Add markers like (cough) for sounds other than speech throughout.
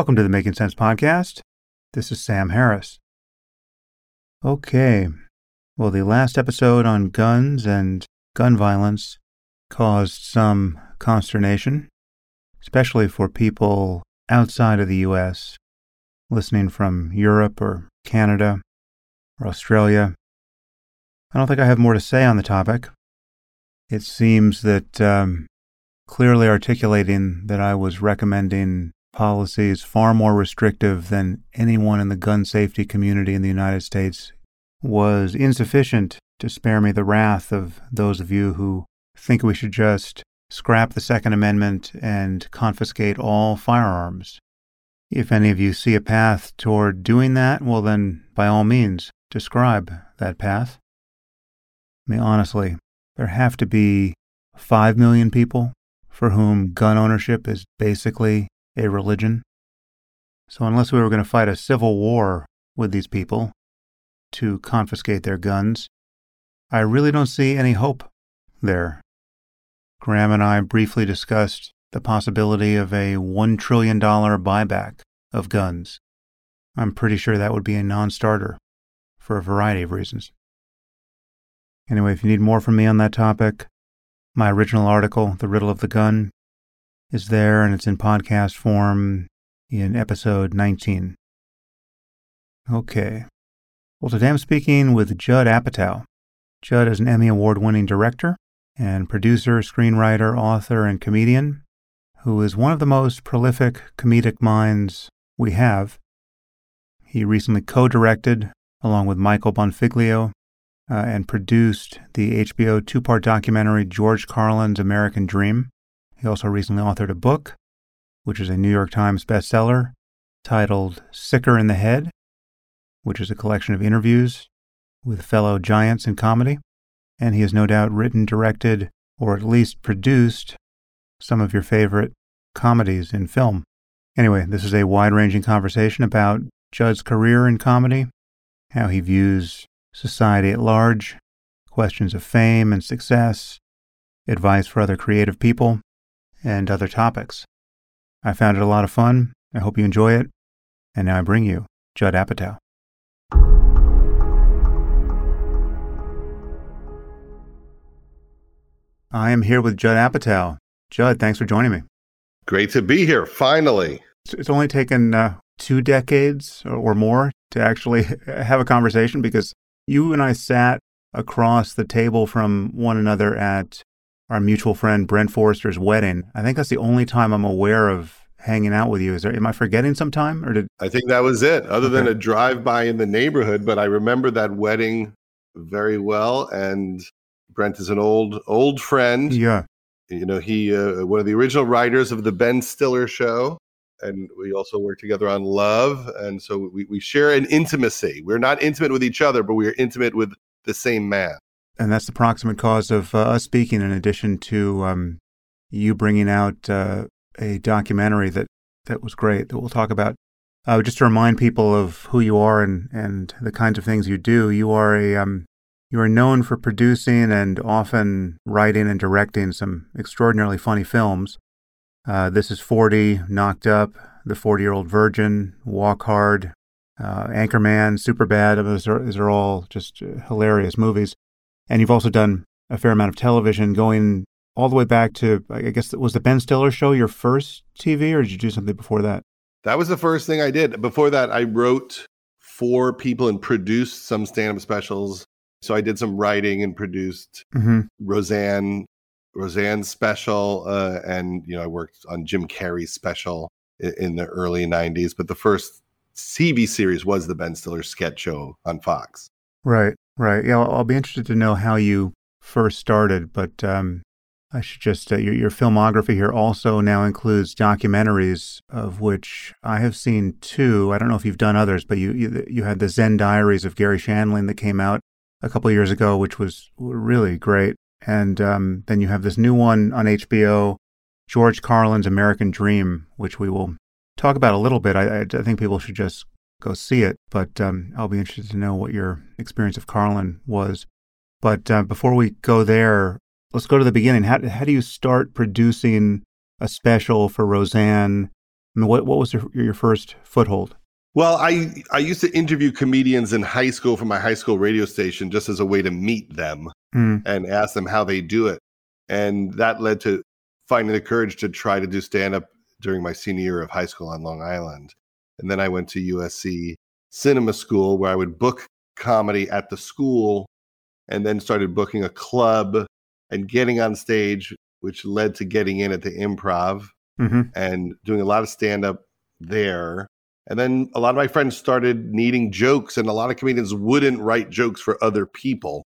Welcome to the Making Sense Podcast. This is Sam Harris. Okay. Well, the last episode on guns and gun violence caused some consternation, especially for people outside of the U.S., listening from Europe or Canada or Australia. I don't think I have more to say on the topic. It seems that um, clearly articulating that I was recommending policies far more restrictive than anyone in the gun safety community in the United States was insufficient to spare me the wrath of those of you who think we should just scrap the Second Amendment and confiscate all firearms. If any of you see a path toward doing that, well, then by all means, describe that path. I mean, honestly, there have to be 5 million people for whom gun ownership is basically a religion. So, unless we were going to fight a civil war with these people to confiscate their guns, I really don't see any hope there. Graham and I briefly discussed the possibility of a $1 trillion buyback of guns. I'm pretty sure that would be a non starter for a variety of reasons. Anyway, if you need more from me on that topic, my original article, The Riddle of the Gun, is there and it's in podcast form in episode 19. Okay. Well, today I'm speaking with Judd Apatow. Judd is an Emmy Award winning director and producer, screenwriter, author, and comedian who is one of the most prolific comedic minds we have. He recently co directed, along with Michael Bonfiglio, uh, and produced the HBO two part documentary George Carlin's American Dream. He also recently authored a book, which is a New York Times bestseller, titled Sicker in the Head, which is a collection of interviews with fellow giants in comedy. And he has no doubt written, directed, or at least produced some of your favorite comedies in film. Anyway, this is a wide ranging conversation about Judd's career in comedy, how he views society at large, questions of fame and success, advice for other creative people, and other topics. I found it a lot of fun. I hope you enjoy it. And now I bring you Judd Apatow. I am here with Judd Apatow. Judd, thanks for joining me. Great to be here, finally. It's only taken uh, two decades or more to actually (laughs) have a conversation because you and I sat across the table from one another at our mutual friend Brent Forrester's wedding. I think that's the only time I'm aware of hanging out with you. Is there am I forgetting some time or did I think that was it, other okay. than a drive by in the neighborhood, but I remember that wedding very well and Brent is an old old friend. Yeah. You know, he uh, one of the original writers of the Ben Stiller show and we also work together on love and so we, we share an intimacy we're not intimate with each other but we are intimate with the same man and that's the proximate cause of uh, us speaking in addition to um, you bringing out uh, a documentary that that was great that we'll talk about uh, just to remind people of who you are and and the kinds of things you do you are a um, you are known for producing and often writing and directing some extraordinarily funny films uh, this is 40, Knocked Up, The 40 Year Old Virgin, Walk Hard, uh, Anchorman, Superbad. Those are, those are all just uh, hilarious movies. And you've also done a fair amount of television going all the way back to, I guess, was the Ben Stiller show your first TV or did you do something before that? That was the first thing I did. Before that, I wrote for people and produced some stand up specials. So I did some writing and produced mm-hmm. Roseanne Roseanne special, uh, and you know I worked on Jim Carrey's special in, in the early '90s. But the first TV series was the Ben Stiller sketch show on Fox. Right, right. Yeah, I'll, I'll be interested to know how you first started, but um, I should just uh, your, your filmography here also now includes documentaries, of which I have seen two. I don't know if you've done others, but you you, you had the Zen Diaries of Garry Shandling that came out a couple years ago, which was really great. And um, then you have this new one on HBO, George Carlin's American Dream, which we will talk about a little bit. I, I think people should just go see it, but um, I'll be interested to know what your experience of Carlin was. But uh, before we go there, let's go to the beginning. How, how do you start producing a special for Roseanne? I mean, what what was your, your first foothold? Well, I I used to interview comedians in high school for my high school radio station just as a way to meet them mm. and ask them how they do it. And that led to finding the courage to try to do stand up during my senior year of high school on Long Island. And then I went to USC Cinema School where I would book comedy at the school and then started booking a club and getting on stage, which led to getting in at the improv mm-hmm. and doing a lot of stand up there. And then a lot of my friends started needing jokes, and a lot of comedians wouldn't write jokes for other people.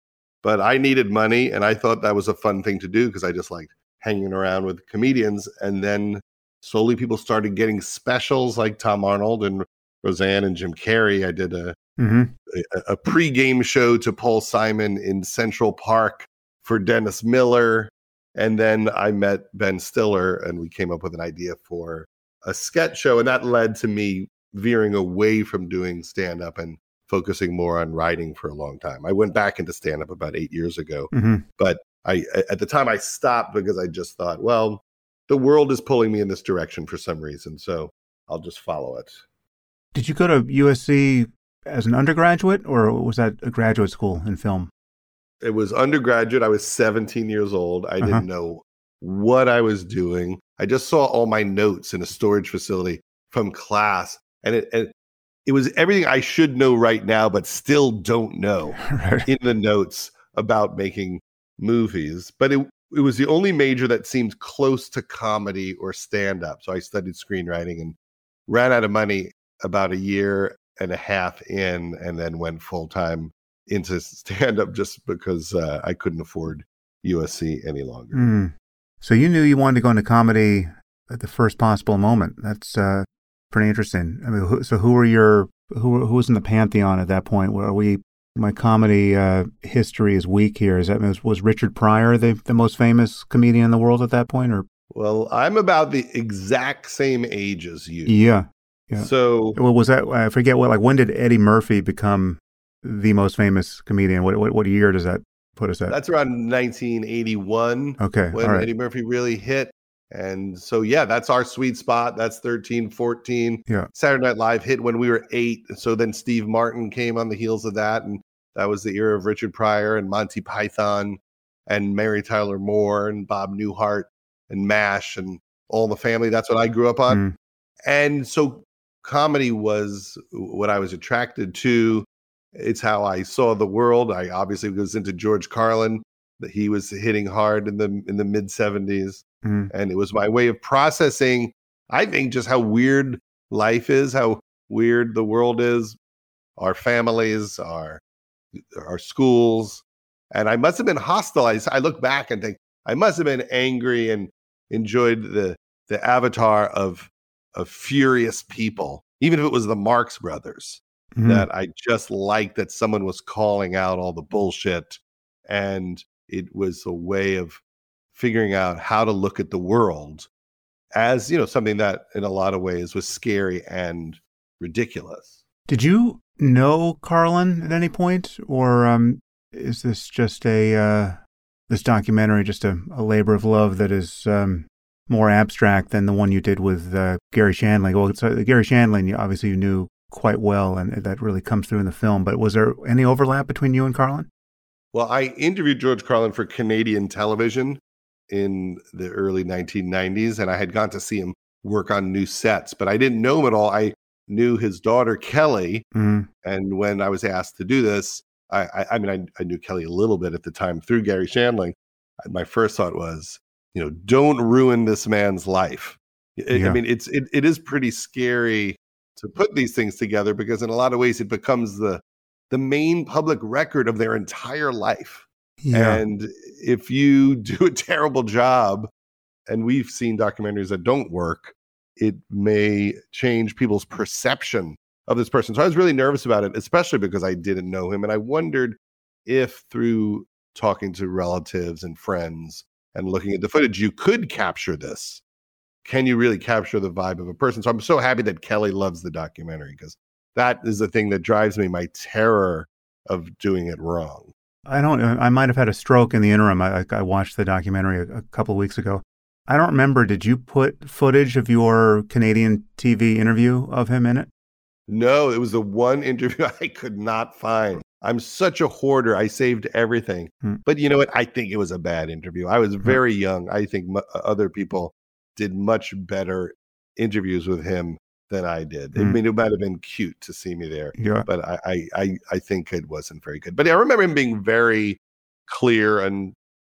But I needed money, and I thought that was a fun thing to do because I just liked hanging around with comedians. And then slowly people started getting specials like Tom Arnold and Roseanne and Jim Carrey. I did a, mm-hmm. a, a pre-game show to Paul Simon in Central Park for Dennis Miller. And then I met Ben Stiller and we came up with an idea for a sketch show. And that led to me veering away from doing stand up and focusing more on writing for a long time. I went back into stand up about eight years ago, mm-hmm. but I at the time I stopped because I just thought, well, the world is pulling me in this direction for some reason, so I'll just follow it. Did you go to USC as an undergraduate, or was that a graduate school in film? It was undergraduate. I was 17 years old. I uh-huh. didn't know what I was doing. I just saw all my notes in a storage facility from class, and it, and it was everything I should know right now, but still don't know (laughs) right. in the notes about making movies. But it it was the only major that seemed close to comedy or stand up. So I studied screenwriting and ran out of money about a year and a half in, and then went full time into stand up just because uh, I couldn't afford USC any longer. Mm. So you knew you wanted to go into comedy at the first possible moment. That's uh, pretty interesting. I mean, who, so who were your who who was in the pantheon at that point? Were we my comedy uh, history is weak here. Is that was, Richard Pryor the the most famous comedian in the world at that point, or? Well, I'm about the exact same age as you. Yeah. Yeah. So, well, was that I forget what like when did Eddie Murphy become the most famous comedian? What what, what year does that put us at? That's around 1981. Okay, when Eddie Murphy really hit. And so, yeah, that's our sweet spot. That's 13, 14. Yeah. Saturday Night Live hit when we were eight. So then Steve Martin came on the heels of that. And that was the era of Richard Pryor and Monty Python and Mary Tyler Moore and Bob Newhart and MASH and all the family. That's what I grew up on. Mm. And so comedy was what I was attracted to. It's how I saw the world. I obviously was into George Carlin. That he was hitting hard in the in the mid 70s. Mm. And it was my way of processing, I think, just how weird life is, how weird the world is, our families, our our schools. And I must have been hostile. I, I look back and think I must have been angry and enjoyed the the avatar of of furious people, even if it was the Marx Brothers. Mm-hmm. That I just liked that someone was calling out all the bullshit, and it was a way of figuring out how to look at the world as you know something that in a lot of ways was scary and ridiculous. Did you know Carlin at any point, or um, is this just a uh, this documentary just a, a, labor of love that is um, more abstract than the one you did with uh, Garry Shandling. Well, it's, uh, Garry Shandling, obviously you knew quite well, and that really comes through in the film. But was there any overlap between you and Carlin? Well, I interviewed George Carlin for Canadian television in the early 1990s, and I had gone to see him work on new sets, but I didn't know him at all. I knew his daughter Kelly, mm-hmm. and when I was asked to do this, I, I, I mean, I, I, knew Kelly a little bit at the time through Garry Shandling. My first thought was, you know, don't ruin this man's life. It, yeah. I mean, it's it, it is pretty scary to put these things together because in a lot of ways it becomes the the main public record of their entire life. Yeah. And if you (laughs) do a terrible job, and we've seen documentaries that don't work, it may change people's perception of this person. So I was really nervous about it, especially because I didn't know him. And I wondered if through talking to relatives and friends, and looking at the footage, you could capture this. Can you really capture the vibe of a person? So I'm so happy that Kelly loves the documentary because that is the thing that drives me my terror of doing it wrong. I don't. I might have had a stroke in the interim. I, I watched the documentary a, a couple of weeks ago. I don't remember. Did you put footage of your Canadian TV interview of him in it? No, it was the one interview (laughs) I could not find. I'm such a hoarder. I saved everything. Hmm. But you know what? I think it was a bad interview. I was hmm. very young. I think m- other people did much better interviews with him than I did. Hmm. I mean, it might have been cute to see me there, yeah. but I, I, I think it wasn't very good. But I remember him being very clear and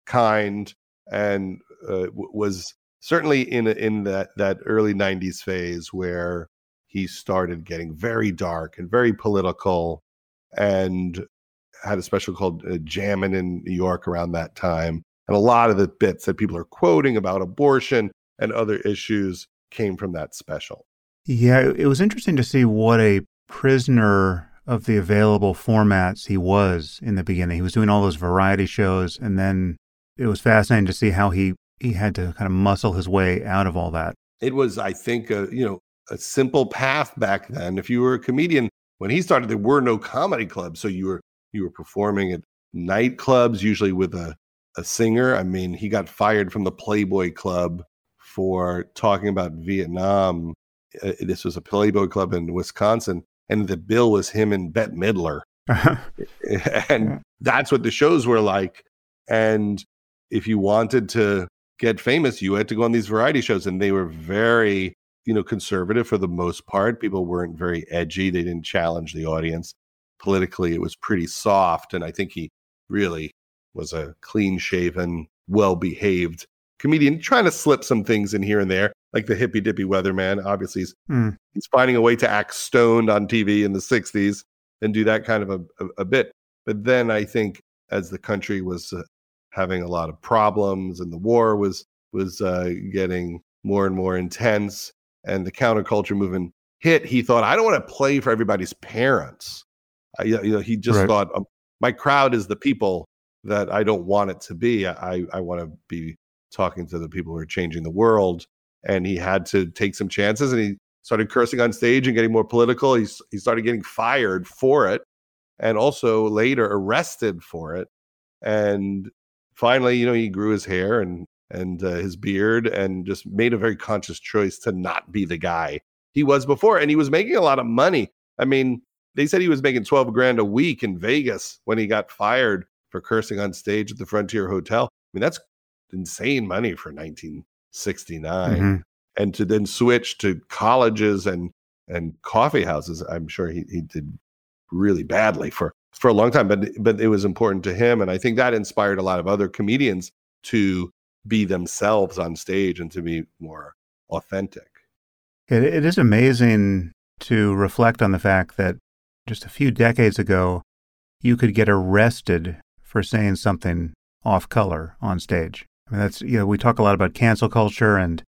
kind, and uh, was certainly in in that that early '90s phase where he started getting very dark and very political and had a special called uh, Jammin' in New York around that time. And a lot of the bits that people are quoting about abortion and other issues came from that special. Yeah, it was interesting to see what a prisoner of the available formats he was in the beginning. He was doing all those variety shows, and then it was fascinating to see how he he had to kind of muscle his way out of all that. It was, I think, a, you know, a simple path back then. If you were a comedian, when he started, there were no comedy clubs, so you were you were performing at nightclubs, usually with a a singer. I mean, he got fired from the Playboy Club for talking about Vietnam. Uh, this was a Playboy Club in Wisconsin, and the bill was him and Bette Midler, (laughs) and that's what the shows were like. And if you wanted to get famous, you had to go on these variety shows, and they were very you know, conservative for the most part. People weren't very edgy. They didn't challenge the audience. Politically, it was pretty soft. And I think he really was a clean shaven, well behaved comedian, trying to slip some things in here and there, like the hippy dippy weatherman. Obviously, he's, mm. he's finding a way to act stoned on TV in the 60s and do that kind of a, a, a bit. But then I think as the country was uh, having a lot of problems and the war was was uh, getting more and more intense and the counterculture movement hit, he thought, I don't want to play for everybody's parents. I, you know, he just right. thought, um, my crowd is the people that I don't want it to be. I, I want to be talking to the people who are changing the world. And he had to take some chances and he started cursing on stage and getting more political. He, he started getting fired for it and also later arrested for it. And finally, you know, he grew his hair and and uh, his beard and just made a very conscious choice to not be the guy he was before. And he was making a lot of money. I mean, they said he was making 12 grand a week in Vegas when he got fired for cursing on stage at the Frontier Hotel. I mean, that's insane money for 1969. Mm-hmm. And to then switch to colleges and and coffee houses, I'm sure he, he did really badly for for a long time. But but it was important to him, and I think that inspired a lot of other comedians to be themselves on stage and to be more authentic. It, it is amazing to reflect on the fact that just a few decades ago, you could get arrested for saying something off color on stage. I mean, that's, you know, we talk a lot about cancel culture and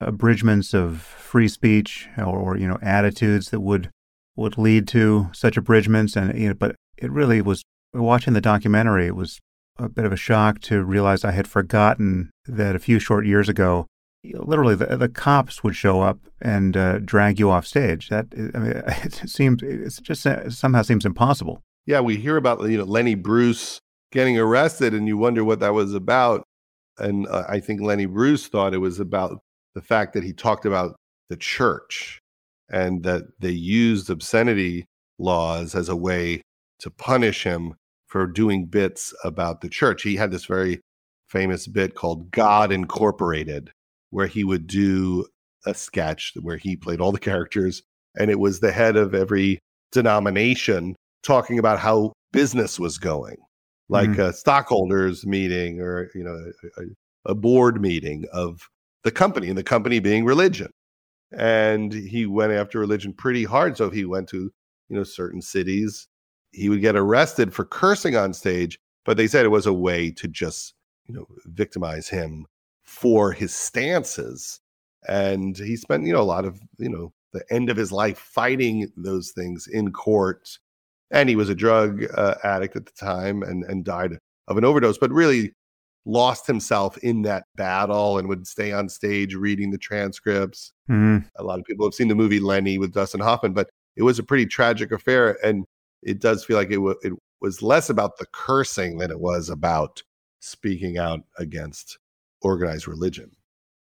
abridgments of free speech or, or you know, attitudes that would would lead to such abridgments. And, you know, but it really was watching the documentary, it was a bit of a shock to realize I had forgotten that a few short years ago, literally the, the cops would show up and uh, drag you off stage. That I mean, (laughs) it seems it just uh, somehow seems impossible. Yeah, we hear about you know Lenny Bruce getting arrested, and you wonder what that was about. And uh, I think Lenny Bruce thought it was about the fact that he talked about the church and that they used obscenity laws as a way to punish him for doing bits about the church. He had this very famous bit called God Incorporated, where he would do a sketch where he played all the characters, and it was the head of every denomination talking about how business was going, like mm-hmm. a stockholders meeting or you know a, a board meeting of the company, and the company being religion. And he went after religion pretty hard. So if he went to you know certain cities he would get arrested for cursing on stage, but they said it was a way to just, you know, victimize him for his stances. And he spent, you know, a lot of, you know, the end of his life fighting those things in court. And he was a drug uh, addict at the time and, and died of an overdose, but really lost himself in that battle and would stay on stage reading the transcripts. Mm-hmm. A lot of people have seen the movie Lenny with Dustin Hoffman, but it was a pretty tragic affair. And it does feel like it, w- it was less about the cursing than it was about speaking out against organized religion.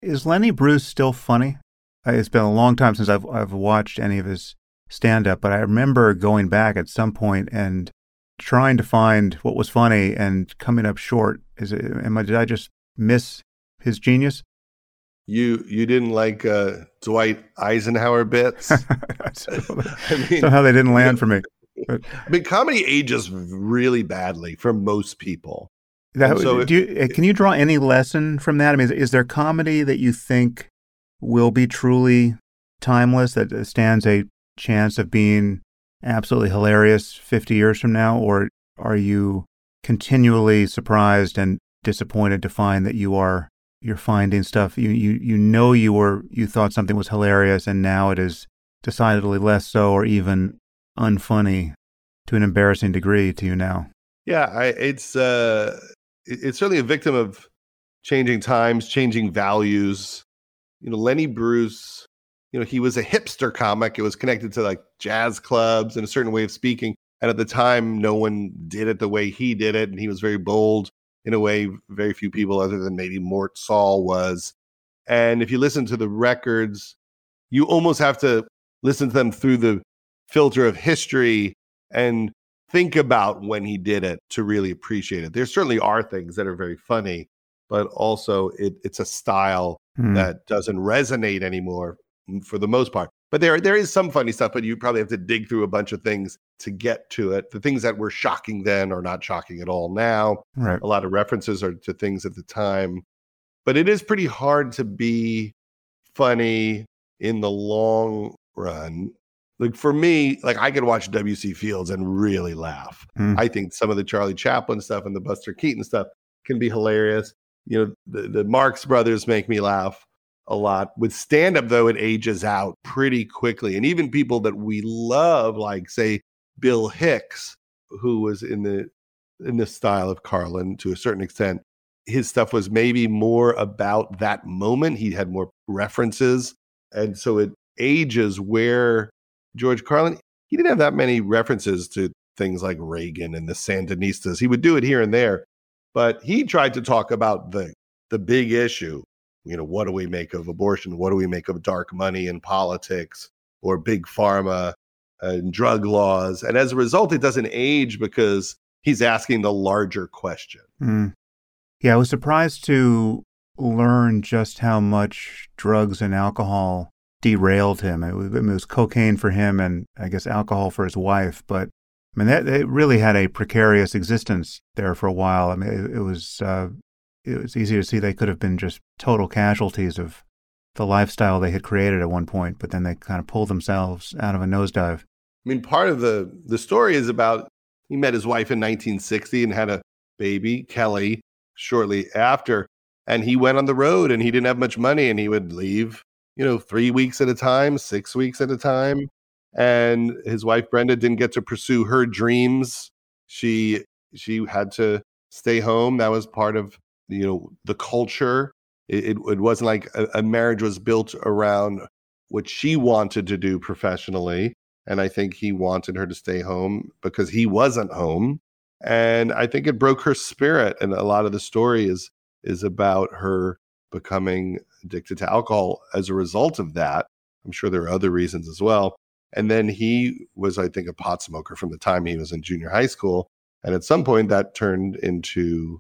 Is Lenny Bruce still funny? It's been a long time since I've I've watched any of his stand up, but I remember going back at some point and trying to find what was funny and coming up short. Is it am I did I just miss his genius? You you didn't like uh, Dwight Eisenhower bits. (laughs) (laughs) I mean, Somehow they didn't land for me. But, (laughs) I mean, comedy ages really badly for most people. That, so do you, can you draw any lesson from that? I mean, is, is there comedy that you think will be truly timeless that stands a chance of being absolutely hilarious 50 years from now? Or are you continually surprised and disappointed to find that you are you're finding stuff you you you know you were you thought something was hilarious and now it is decidedly less so or even unfunny to an embarrassing degree to you now yeah I, it's uh it's certainly a victim of changing times changing values you know lenny bruce you know he was a hipster comic it was connected to like jazz clubs and a certain way of speaking and at the time no one did it the way he did it and he was very bold in a way very few people other than maybe Mort Sahl was. And if you listen to the records, you almost have to listen to them through the filter of history and think about when he did it to really appreciate it. There certainly are things that are very funny, but also it, it's a style hmm. that doesn't resonate anymore for the most part. But there there is some funny stuff, but you probably have to dig through a bunch of things to get to it. The things that were shocking then are not shocking at all now. Right. A lot of references are to things at the time. But it is pretty hard to be funny in the long run. Like for me, like I could watch W.C. Fields and really laugh. Mm. I think some of the Charlie Chaplin stuff and the Buster Keaton stuff can be hilarious. You know, the, the Marx Brothers make me laugh a lot. With stand up, though, it ages out pretty quickly. And even people that we love, like, say, Bill Hicks, who was in the in the style of Carlin to a certain extent, his stuff was maybe more about that moment. He had more references. And so it ages where George Carlin, he didn't have that many references to things like Reagan and the Sandinistas. He would do it here and there, but he tried to talk about the the big issue you know, what do we make of abortion? What do we make of dark money in politics or big pharma and drug laws? And as a result, it doesn't age because he's asking the larger question. Mm. Yeah, I was surprised to learn just how much drugs and alcohol derailed him. It was, it was cocaine for him and I guess alcohol for his wife. But I mean, that, it really had a precarious existence there for a while. I mean, it, it was uh, it was easy to see they could have been just total casualties of the lifestyle they had created at one point, but then they kind of pulled themselves out of a nosedive. I mean, part of the the story is about he met his wife in 1960 and had a baby, Kelly, shortly after, and he went on the road and he didn't have much money and he would leave, you know, 3 weeks at a time, 6 weeks at a time, and his wife Brenda didn't get to pursue her dreams. She she had to stay home. That was part of you know the culture. It, it, wasn't like a, a, marriage was built around what she wanted to do professionally and i think he wanted her to stay home because he wasn't home and i think it broke her spirit and a lot of the story is is about her becoming addicted to alcohol as a result of that. I'm sure there are other reasons as well and then he was i think a pot smoker from the time he was in junior high school and at some point that turned into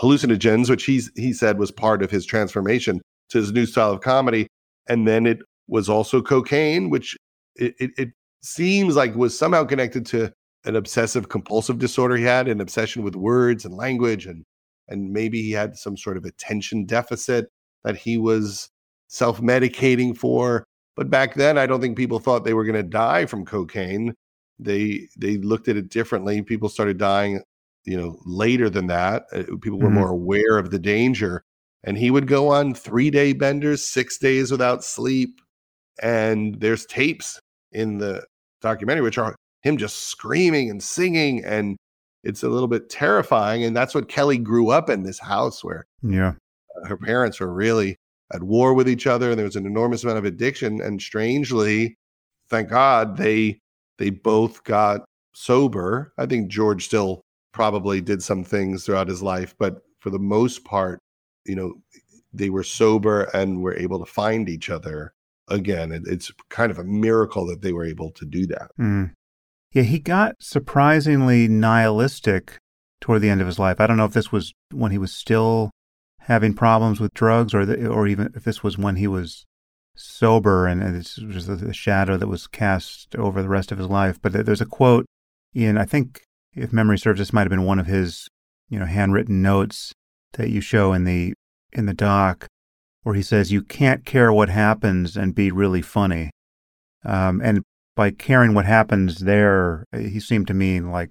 hallucinogens, which he's he said was part of his transformation to his new style of comedy, and then it was also cocaine, which it, it, it seems like was somehow connected to an obsessive compulsive disorder he had, an obsession with words and language, and and maybe he had some sort of attention deficit that he was self medicating for. But back then, I don't think people thought they were going to die from cocaine. They they looked at it differently. People started dying you know later than that uh, people were mm-hmm. more aware of the danger and he would go on three day benders six days without sleep and there's tapes in the documentary which are him just screaming and singing and it's a little bit terrifying and that's what kelly grew up in this house where yeah uh, her parents were really at war with each other and there was an enormous amount of addiction and strangely thank god they they both got sober i think george still probably did some things throughout his life, but for the most part, you know, they were sober and were able to find each other again. It, it's kind of a miracle that they were able to do that. Mm. Yeah, he got surprisingly nihilistic toward the end of his life. I don't know if this was when he was still having problems with drugs, or the, or even if this was when he was sober, and, and this was the shadow that was cast over the rest of his life. But there's a quote in, I think, if memory serves, this might have been one of his, you know, handwritten notes that you show in the in the doc, where he says, "You can't care what happens and be really funny." Um, and by caring what happens there, he seemed to mean like,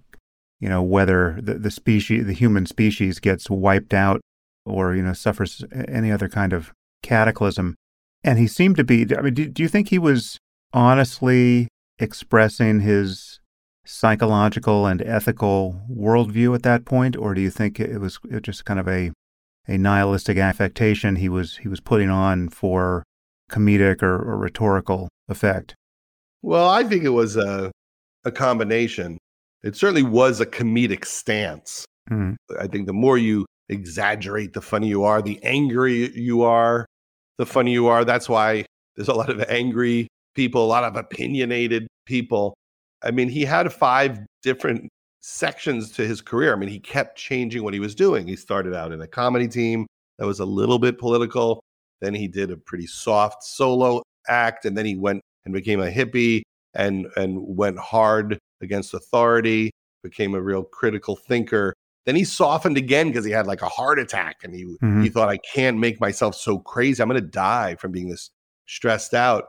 you know, whether the, the species, the human species, gets wiped out or you know suffers any other kind of cataclysm. And he seemed to be. I mean, do, do you think he was honestly expressing his psychological and ethical worldview at that point, or do you think it was just kind of a a nihilistic affectation he was he was putting on for comedic or, or rhetorical effect? Well, I think it was a a combination. It certainly was a comedic stance. Mm. I think the more you exaggerate the funny you are, the angry you are, the funny you are. That's why there's a lot of angry people, a lot of opinionated people. I mean, he had five different sections to his career. I mean, he kept changing what he was doing. He started out in a comedy team that was a little bit political. Then he did a pretty soft solo act, and then he went and became a hippie and and went hard against authority, became a real critical thinker. Then he softened again because he had like a heart attack and he mm-hmm. he thought I can't make myself so crazy. I'm going to die from being this stressed out.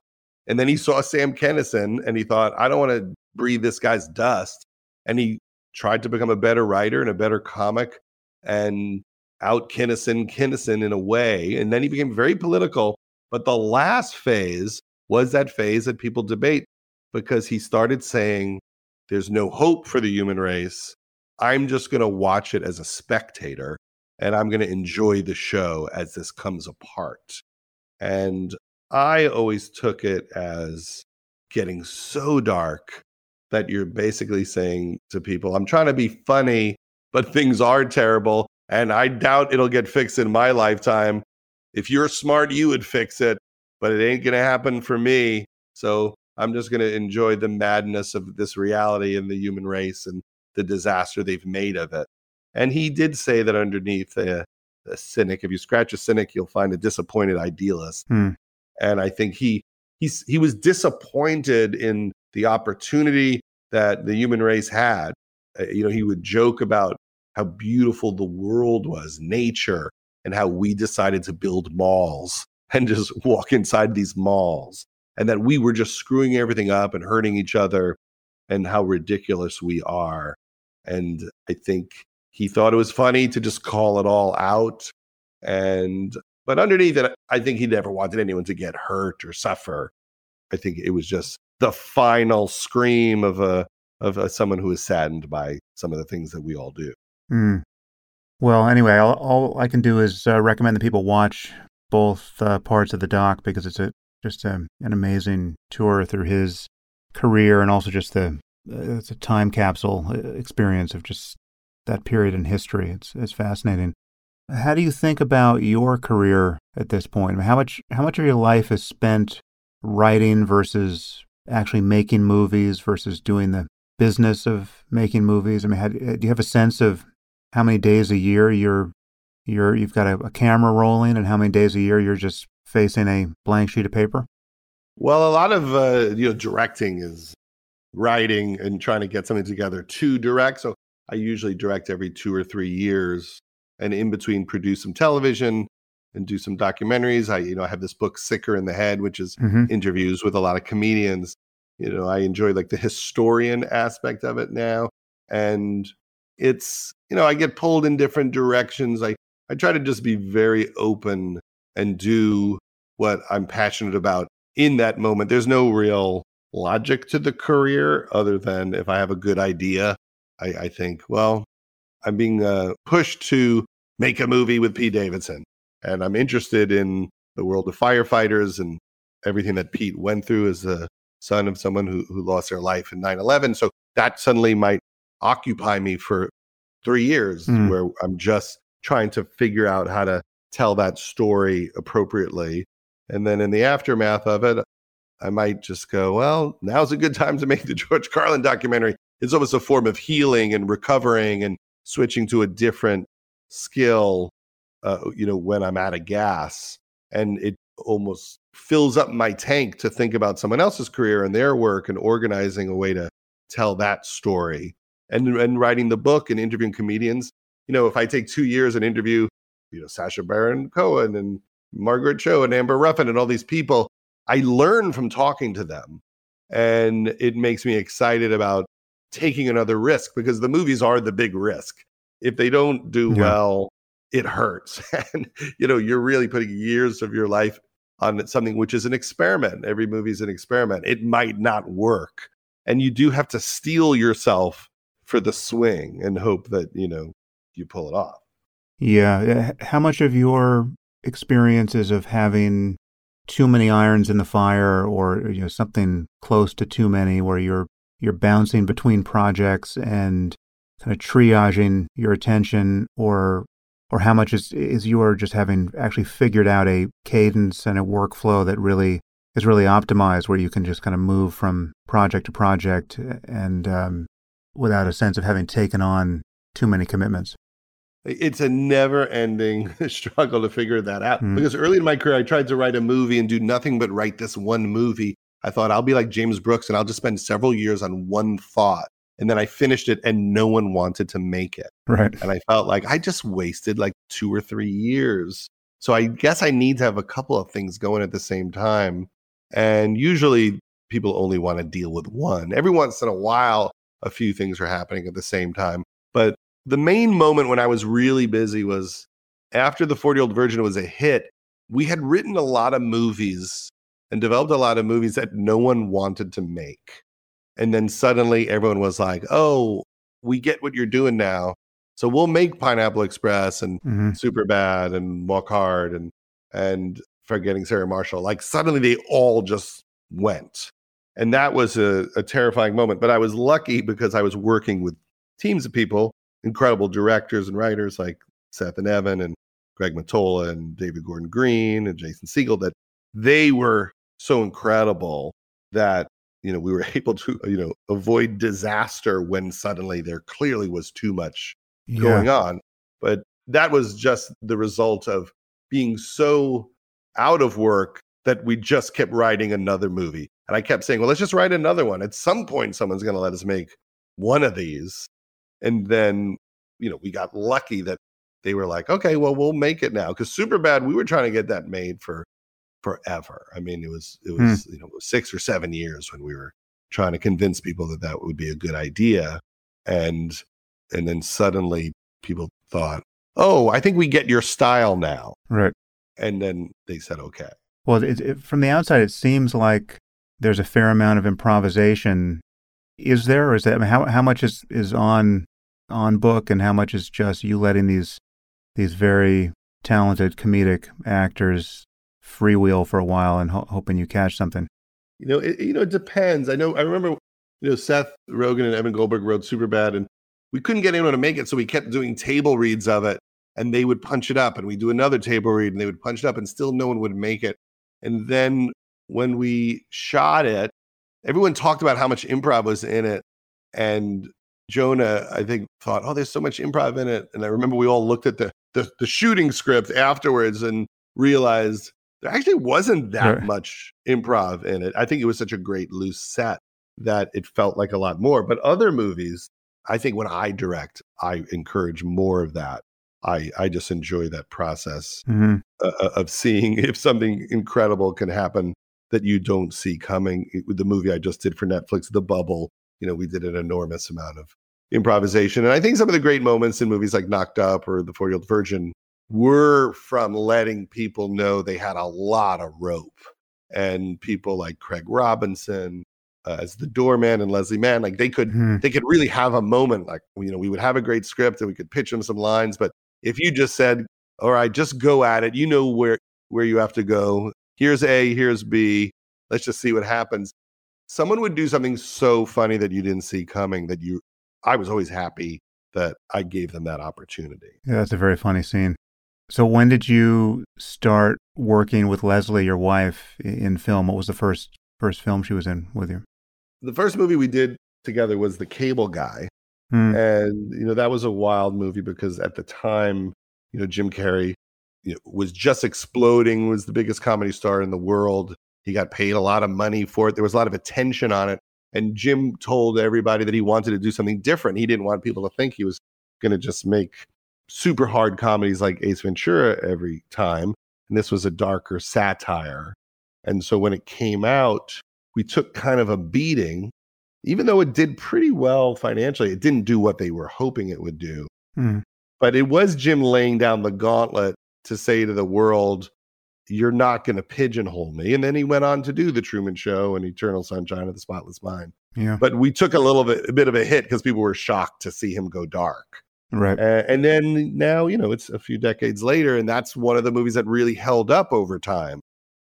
And then he saw Sam Kinison and he thought I don't want to breathe this guy's dust. And he tried to become a better writer and a better comic and out Kinison Kinison in a way. And then he became very political. But the last phase was that phase that people debate because he started saying there's no hope for the human race I'm just going to watch it as a spectator and I'm going to enjoy the show as this comes apart. And I always took it as getting so dark that you're basically saying to people, I'm trying to be funny, but things are terrible. And I doubt it'll get fixed in my lifetime. If you're smart, you would fix it, but it ain't going to happen for me. So I'm just going to enjoy the madness of this reality and the human race and the disaster they've made of it. And he did say that underneath a, a cynic, if you scratch a cynic, you'll find a disappointed idealist. Hmm. And I think he he's he was disappointed in the opportunity that the human race had. Uh, you know, he would joke about how beautiful the world was, nature, and how we decided to build malls (laughs) and just walk inside these malls, and that we were just screwing everything up and hurting each other, and how ridiculous we are. And I think he thought it was funny to just call it all out. And, but underneath it, I think he never wanted anyone to get hurt or suffer. I think it was just the final scream of a, of a, someone who is saddened by some of the things that we all do. Mm. Well, anyway, all, all, I can do is uh, recommend that people watch both uh, parts of the doc because it's a just a, an amazing tour through his career and also just the uh, it's a time capsule uh, experience of just that period in history. It's it's fascinating. How do you think about your career at this point? I mean, how much how much of your life is spent writing versus actually making movies versus doing the business of making movies? I mean, how, do you have a sense of how many days a year you're you're you've got a, a camera rolling, and how many days a year you're just facing a blank sheet of paper? Well, a lot of uh, you know directing is writing and trying to get something together to direct. So I usually direct every two or three years, and in between produce some television and do some documentaries. I you know I have this book Sicker in the Head, which is mm-hmm. interviews with a lot of comedians. You know I enjoy like the historian aspect of it now, and it's you know I get pulled in different directions. I I try to just be very open and do what I'm passionate about in that moment. There's no real logic to the career other than if I have a good idea, I, I think, well, I'm being uh, pushed to make a movie with Pete Davidson. And I'm interested in the world of firefighters and everything that Pete went through as a son of someone who, who lost their life in 9 11. So that suddenly might occupy me for three years mm. where I'm just trying to figure out how to tell that story appropriately. And then in the aftermath of it, I might just go, well, now's a good time to make the (laughs) George Carlin documentary. It's almost a form of healing and recovering and switching to a different skill, uh, you know, when I'm out of gas. And it almost fills up my tank to think about someone else's career and their work and organizing a way to tell that story. And, and writing the book and interviewing comedians. You know, if I take two years and interview, you know, Sacha Baron Cohen and Margaret Cho and Amber Ruffin and all these people, I learn from talking to them. And it makes me excited about taking another risk because the movies are the big risk. If they don't do yeah. well, it hurts. (laughs) and, you know, you're really putting years of your life on something which is an experiment. Every movie is an experiment. It might not work. And you do have to steel yourself for the swing and hope that, you know, you pull it off. Yeah. How much of your experiences of having too many irons in the fire or you know something close to too many where you're you're bouncing between projects and kind of triaging your attention or or how much is is you are just having actually figured out a cadence and a workflow that really is really optimized where you can just kind of move from project to project and um, without a sense of having taken on too many commitments it's a never ending (laughs) struggle to figure that out. Mm. Because early in my career, I tried to write a movie and do nothing but write this one movie. I thought I'll be like James Brooks and I'll just spend several years on one thought. And then I finished it and no one wanted to make it. Right. And I felt like I just wasted like two or three years. So I guess I need to have a couple of things going at the same time. And usually people only want to deal with one. Every once in a while, a few things are happening at the same time. But the main moment when I was really busy was after the 40 year old virgin was a hit. We had written a lot of movies and developed a lot of movies that no one wanted to make. And then suddenly everyone was like, oh, we get what you're doing now. So we'll make Pineapple Express and mm-hmm. Super Bad and Walk Hard and and Forgetting Sarah Marshall. Like suddenly they all just went. And that was a, a terrifying moment. But I was lucky because I was working with teams of people incredible directors and writers like Seth and Evan and Greg Mottola and David Gordon Green and Jason Segel that they were so incredible that you know we were (laughs) able to you know avoid disaster when suddenly there clearly was too much yeah. going on but that was just the result of being so out of work that we just kept writing another movie and i kept saying well let's just write another one at some point someone's going to let us make one of these and then, you know, we got lucky that they were like, okay, well, we'll make it now. Because super bad, we were trying to get that made for forever. I mean, it was it hmm. was hmm. you know six or seven years when we were trying to convince people that that would be a good idea, and and then suddenly people thought, oh, I think we get your style now, right? And then they said, okay. Well, it, it, from the outside, it seems like there's a fair amount of improvisation. Is there, or is that I mean, how how much is is on on book and how much is just you letting these these very talented comedic actors freewheel for a while and ho- hoping you catch something? You know, it, you know, it depends. I know. I remember, you know, Seth Rogen and Evan Goldberg wrote Superbad, and we couldn't get anyone to make it, so we kept doing table reads of it, and they would punch it up, and we'd do another table read, and they would punch it up, and still no one would make it. And then when we shot it, everyone talked about how much improv was in it, and Jonah, I think, thought, "Oh, there's so much improv in it." And I remember we all looked at the the, the shooting script afterwards and realized there actually wasn't that right. much improv in it. I think it was such a great loose set that it felt like a lot more. But other movies, I think when I direct, I encourage more of that. I I just enjoy that process mm-hmm. uh, of seeing (laughs) if something incredible can happen that you don't see coming. With the movie I just did for Netflix, The Bubble, you know, we did an enormous amount of improvisation. And I think some of the great moments in movies like Knocked Up or The 40 Year Old Virgin were from letting people know they had a lot of rope. And people like Craig Robinson uh, as the doorman and Leslie Mann, like they could hmm. they could really have a moment. Like you know, we would have a great script and we could pitch them some lines. But if you just said, "All right, just go at it," you know where where you have to go. Here's A, here's B. Let's just see what happens someone would do something so funny that you didn't see coming that you I was always happy that I gave them that opportunity. Yeah, that's a very funny scene. So when did you start working with Leslie, your wife, in film? What was the first first film she was in with you? The first movie we did together was The Cable Guy. Hmm. And you know, that was a wild movie because at the time, you know, Jim Carrey you know, was just exploding, was the biggest comedy star in the world. He got paid a lot of money for it. There was a lot of attention on it. And Jim told everybody that he wanted to do something different. He didn't want people to think he was going to just make super hard comedies like Ace Ventura every time. And this was a darker satire. And so when it came out, we took kind of a beating. Even though it did pretty well financially, it didn't do what they were hoping it would do. Mm. But it was Jim laying down the gauntlet to say to the world, you're not going to pigeonhole me. And then he went on to do the Truman Show and Eternal Sunshine of the Spotless Mind. Yeah. But we took a little bit, a bit of a hit because people were shocked to see him go dark. Right. Uh, and then now, you know, it's a few decades later, and that's one of the movies that really held up over time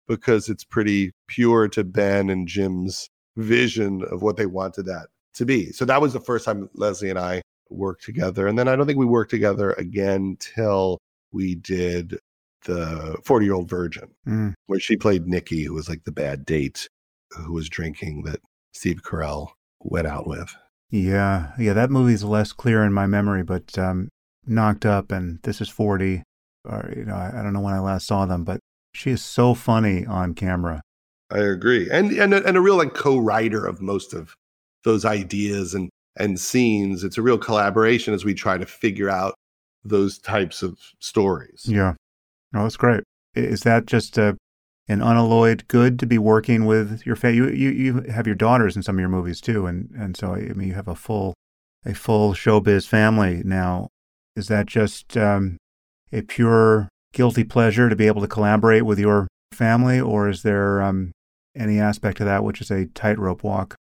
because it's pretty pure to Ben and Jim's vision of what they wanted that to be. So that was the first time Leslie and I worked together. And then I don't think we worked together again till we did the 40 year old virgin, mm. where she played Nikki, who was like the bad date who was drinking that Steve Carell went out with. Yeah. Yeah. That movie's less clear in my memory, but um, Knocked Up and This is 40, or, you know, I, I don't know when I last saw them, but she is so funny on camera. I agree. And, and, and a real like co-writer of most of those ideas and, and scenes. It's a real collaboration as we try to figure out those types of stories. Yeah. No, that's great. Is that just a, an unalloyed good to be working with your family? You, you you have your daughters in some of your movies too, and and so I mean you have a full a full showbiz family now. Is that just um, a pure guilty pleasure to be able to collaborate with your family, or is there um, any aspect to that which is a tightrope walk?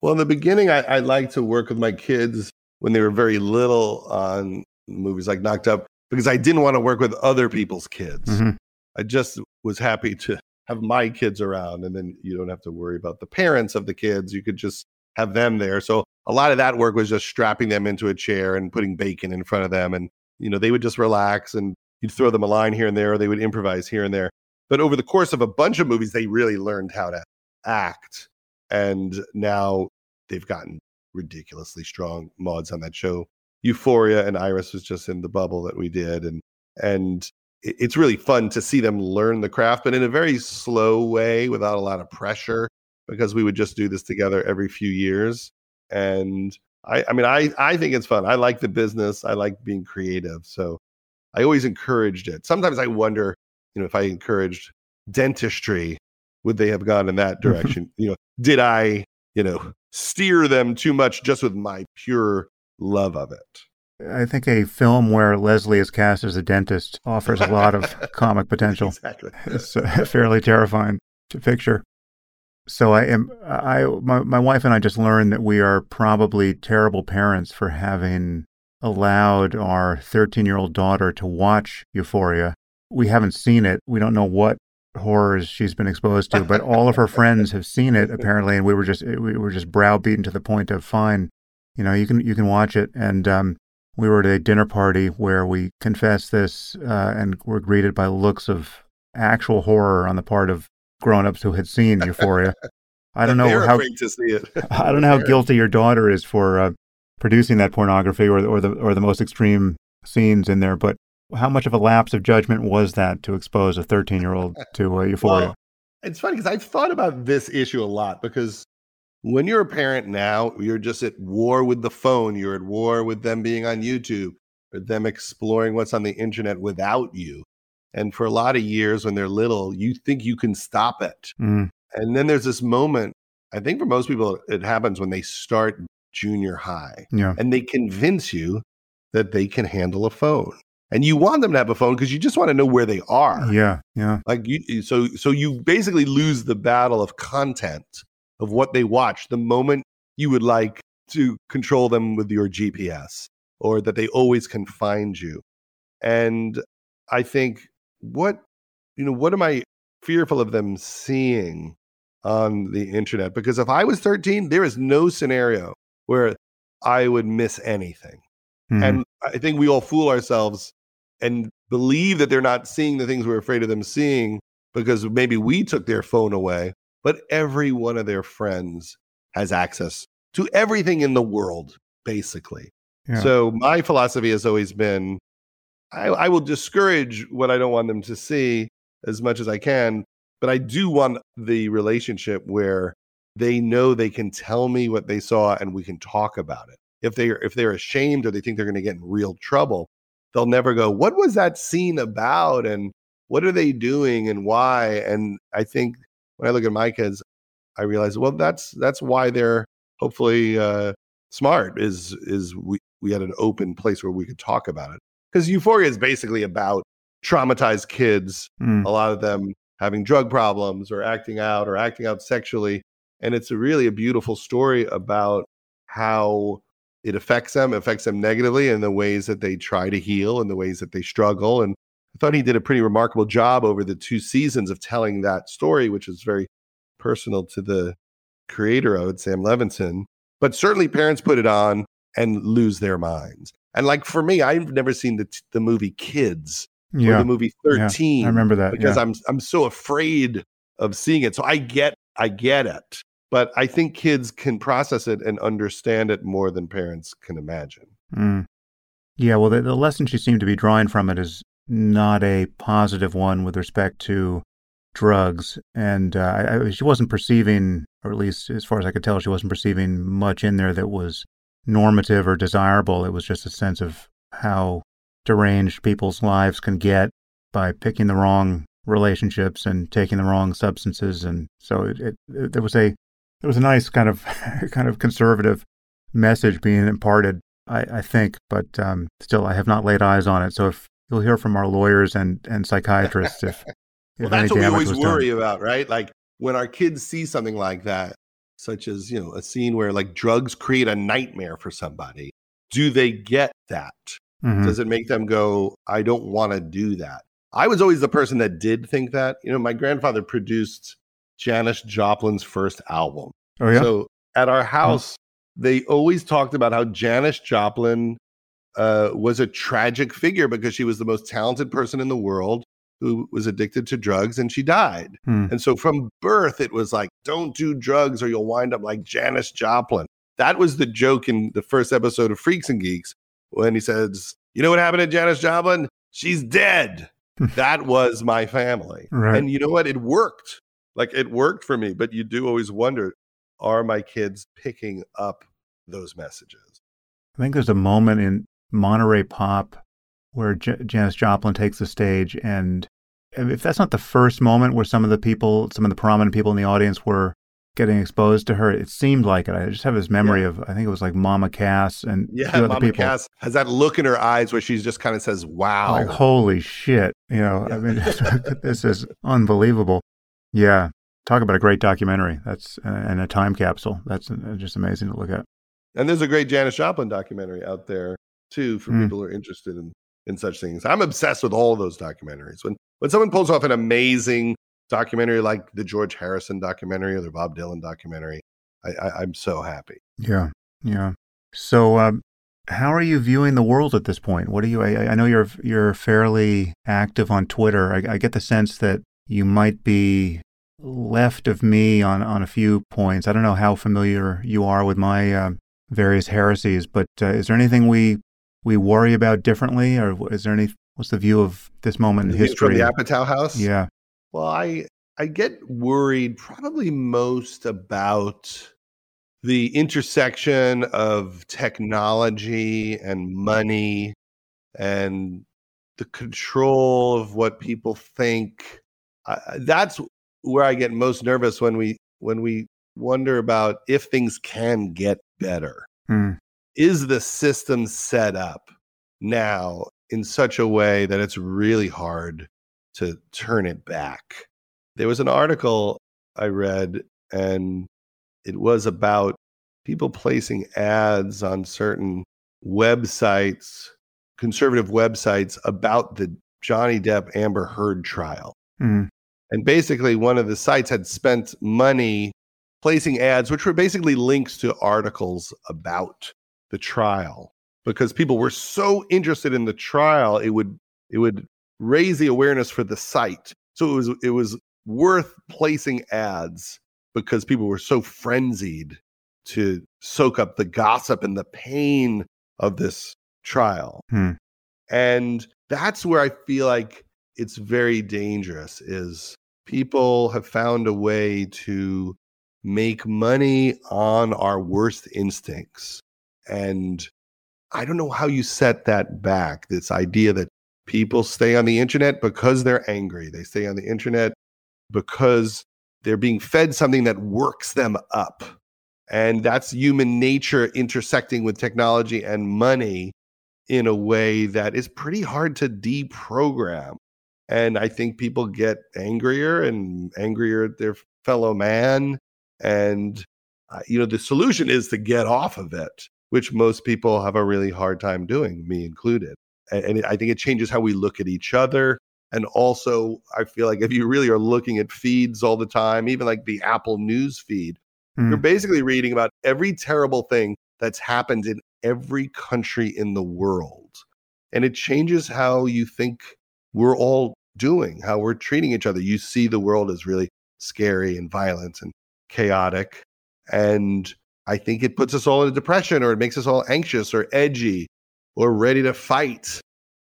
Well, in the beginning, I, I liked to work with my kids when they were very little on movies like Knocked Up because I didn't want to work with other people's kids. Mm-hmm. I just was happy to have my kids around and then you don't have to worry about the parents of the kids. You could just have them there. So a lot of that work was just strapping them into a chair and putting bacon in front of them and you know they would just relax and you'd throw them a line here and there or they would improvise here and there. But over the course of a bunch of movies they really learned how to act and now they've gotten ridiculously strong mods on that show Euphoria and Iris was just in the bubble that we did, and and it's really fun to see them learn the craft, but in a very slow way, without a lot of pressure, because we would just do this together every few years. And I, I mean, I I think it's fun. I like the business. I like being creative. So I always encouraged it. Sometimes I wonder, you know, if I encouraged dentistry, would they have gone in that (laughs) mm-hmm. direction? you know, did I, you know, steer them too much just with my pure love of it. I think a film where Leslie is cast as a dentist offers a lot of (laughs) comic potential. Exactly. (laughs) It's uh, (laughs) fairly terrifying to picture. So I am I my, my wife and I just learned that we are probably terrible parents for having allowed our 13-year-old daughter to watch Euphoria. We haven't seen it. We don't know what horrors she's been exposed to, but all of her friends have seen it apparently and we were just we were just browbeaten to the point of fine you know, you can you can watch it. And um, we were at a dinner party where we confessed this uh, and were greeted by looks of actual horror on the part of grown-ups who had seen Euphoria. (laughs) I don't know how to see it. (laughs) I don't know how guilty your daughter is for uh, producing that pornography or or the or the most extreme scenes in there, but how much of a lapse of judgment was that to expose a 13 year old to uh, Euphoria? Well, it's funny because I've thought about this issue a lot because when you're a parent now, you're just at war with the phone. You're at war with them being on YouTube or them exploring what's on the internet without you. And for a lot of years when they're little, you think you can stop it. Mm. And then there's this moment, I think for most people, it happens when they start junior high. Yeah. And they convince you that they can handle a phone. And you want them to have a phone because you just want to know where they are. Yeah. Yeah. Like you so so you basically lose the battle of content of what they watch the moment you would like to control them with your GPS or that they always can find you. And I think what you know what am I fearful of them seeing on the internet because if I was 13 there is no scenario where I would miss anything. Mm-hmm. And I think we all fool ourselves and believe that they're not seeing the things we're afraid of them seeing because maybe we took their phone away, but every one of their friends has access to everything in the world, basically. Yeah. So my philosophy has always been I, I will discourage what I don't want them to see as much as I can, but I do want the relationship where they know they can tell me what they saw and we can talk about it. If they if they're ashamed or they think they're going to get in real trouble, they'll never go, "What was that scene about?" and "What are they doing and why?" And I think when I look at my kids, I realize, well, that's that's why they're hopefully uh, smart. Is is we we had an open place where we could talk about it because Euphoria is basically about traumatized kids. Mm. A lot of them having drug problems or acting out or acting out sexually and it's a really a beautiful story about how it affects them, affects them negatively and the ways that they try to heal and the ways that they struggle. And I thought he did a pretty remarkable job over the two seasons of telling that story, which is very personal to the creator of it, Sam Levinson. But certainly parents put it on and lose their minds. And like for me, I've never seen the the movie Kids yeah. or the movie 13. Yeah, I remember that because yeah. I'm I'm so afraid of seeing it. So I get I get it but I think kids can process it and understand it more than parents can imagine. Mm. Yeah, well, the, the lesson she seemed to be drawing from it is not a positive one with respect to drugs. And uh, I, she wasn't perceiving, or at least as far as I could tell, she wasn't perceiving much in there that was normative or desirable. It was just a sense of how deranged people's lives can get by picking the wrong relationships and taking the wrong substances. And so it, it, it there was a it was a nice kind of (laughs) kind of conservative message being imparted, I, I think, but um, still, I have not laid eyes on it. So if you'll hear from our lawyers and and (laughs) psychiatrists if, well, that's what we always worry done. about, right? Like when our kids see something like that, such as you know a scene where like drugs create a nightmare for somebody, do they get that? Mm-hmm. Does it make them go, I don't want to do that? I was always the person that did think that. You know, my grandfather produced Janis Joplin's first album. Oh, yeah. So at our house, oh. they always talked about how Janis Joplin uh, was a tragic figure because she was the most talented person in the world who was addicted to drugs and she died. Hmm. And so from birth, it was like, don't do drugs or you'll wind up like Janis Joplin. That was the joke in the first episode of Freaks and Geeks when he says, You know what happened to Janis Joplin? She's dead. (laughs) that was my family. Right. And you know what? It worked like it worked for me, but you do always wonder are my kids picking up those messages? I think there's a moment in Monterey Pop where J- Janis Joplin takes the stage. And if that's not the first moment where some of the people, some of the prominent people in the audience were getting exposed to her, it seemed like it. I just have this memory yeah. of, I think it was like Mama Cass and yeah, Mama people. Cass has that look in her eyes where she just kind of says, wow. Like, holy shit. You know, yeah. I mean, (laughs) this is unbelievable. Yeah. Talk about a great documentary. That's uh, and a time capsule. That's uh, just amazing to look at. And there's a great Janis Joplin documentary out there too for mm. people who are interested in in such things. I'm obsessed with all of those documentaries. When when someone pulls off an amazing documentary like the George Harrison documentary or the Bob Dylan documentary, I, I, am so happy. Yeah, yeah. So, um, how are you viewing the world at this point? What are you? I, I know you're you're fairly active on Twitter. I, I, get the sense that you might be left of me on, on a few points. I don't know how familiar you are with my uh, various heresies, but uh, is there anything we we worry about differently, or is there any? What's the view of this moment in history? From the Apatow House. Yeah. Well, I I get worried probably most about the intersection of technology and money and the control of what people think uh, that's where I get most nervous when we when we wonder about if things can get better. Hmm. Is the system set up now in such a way that it's really hard to turn it back? There was an article I read, and it was about people placing ads on certain websites, conservative websites, about the Johnny Depp Amber Heard trial. Mm. And basically, one of the sites had spent money placing ads, which were basically links to articles about the trial because people were so interested in the trial, it would it would raise the awareness for the site. So it was it was worth placing ads because people were so frenzied to soak up the gossip and the pain of this trial. Hmm. And that's where I feel like it's very dangerous is people have found a way to make money on our worst instincts. And I don't know how you set that back. This idea that people stay on the internet because they're angry. They stay on the internet because they're being fed something that works them up. And that's human nature intersecting with technology and money in a way that is pretty hard to deprogram. And I think people get angrier and angrier at their fellow man. And, uh, you know, the solution is to get off of it, which most people have a really hard time doing, me included. And, and I think it changes how we look at each other. And also, I feel like if you really are looking at feeds all the time, even like the Apple News feed, mm. you're basically reading about every terrible thing that's happened in every country in the world. And it changes how you think we're all doing, how we're treating each other. You see the world as really scary and violent and chaotic. And I think it puts us all in a depression or it makes us all anxious or edgy or ready to fight.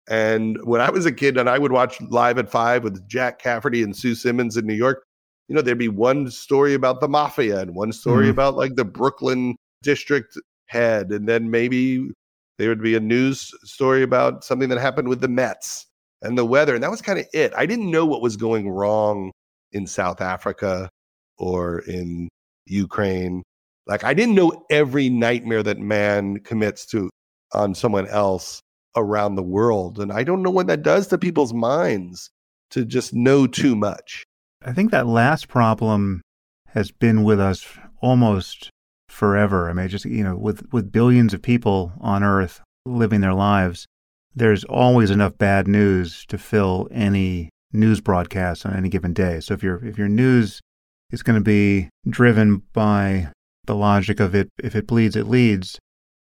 And when I was a kid and I would watch Live at Five with Jack Cafferty and Sue Simmons in New York, you know, there'd be one story about the mafia and one story mm-hmm. about like the Brooklyn district head, and then maybe there would be a news story about something that happened with the Mets and the weather. And that was kind of it. I didn't know what was going wrong in South Africa or in Ukraine. Like I didn't know every nightmare that man commits to on someone else around the world. And I don't know what that does to people's minds to just know too much. I think that last problem has been with us almost forever. I mean, just you know, with with billions of people on Earth living their lives, there's always enough bad news to fill any news broadcast on any given day. So if your if your news is going to be driven by the logic of it, if it bleeds, it leads.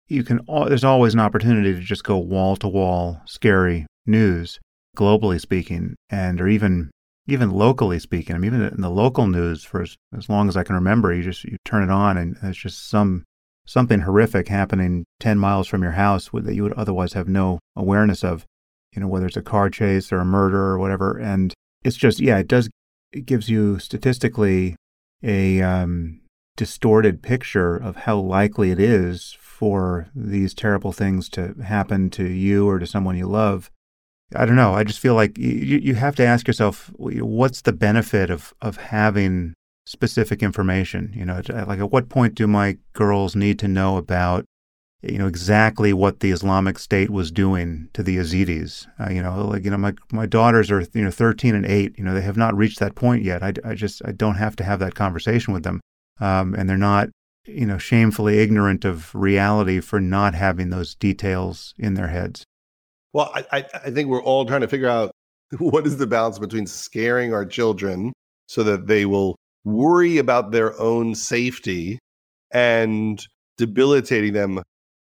You can. There's always an opportunity to just go wall to wall, scary news, globally speaking, and or even even locally speaking, I mean, even in the local news, for as, as long as I can remember, you just you turn it on and it's just some something horrific happening ten miles from your house that you would otherwise have no awareness of. You know, whether it's a car chase or a murder or whatever, and it's just yeah, it does it gives you statistically a um, distorted picture of how likely it is for these terrible things to happen to you or to someone you love I don't know. I just feel like you, you have to ask yourself, what's the benefit of, of having specific information? You know, like at what point do my girls need to know about, you know, exactly what the Islamic State was doing to the Yazidis? Uh, you know, like, you know, my, my daughters are, you know, 13 and 8. You know, they have not reached that point yet. I, I just, I don't have to have that conversation with them. Um, and they're not, you know, shamefully ignorant of reality for not having those details in their heads. Well, I, I think we're all trying to figure out (laughs) what is the balance between scaring our children so that they will worry about their own safety and debilitating them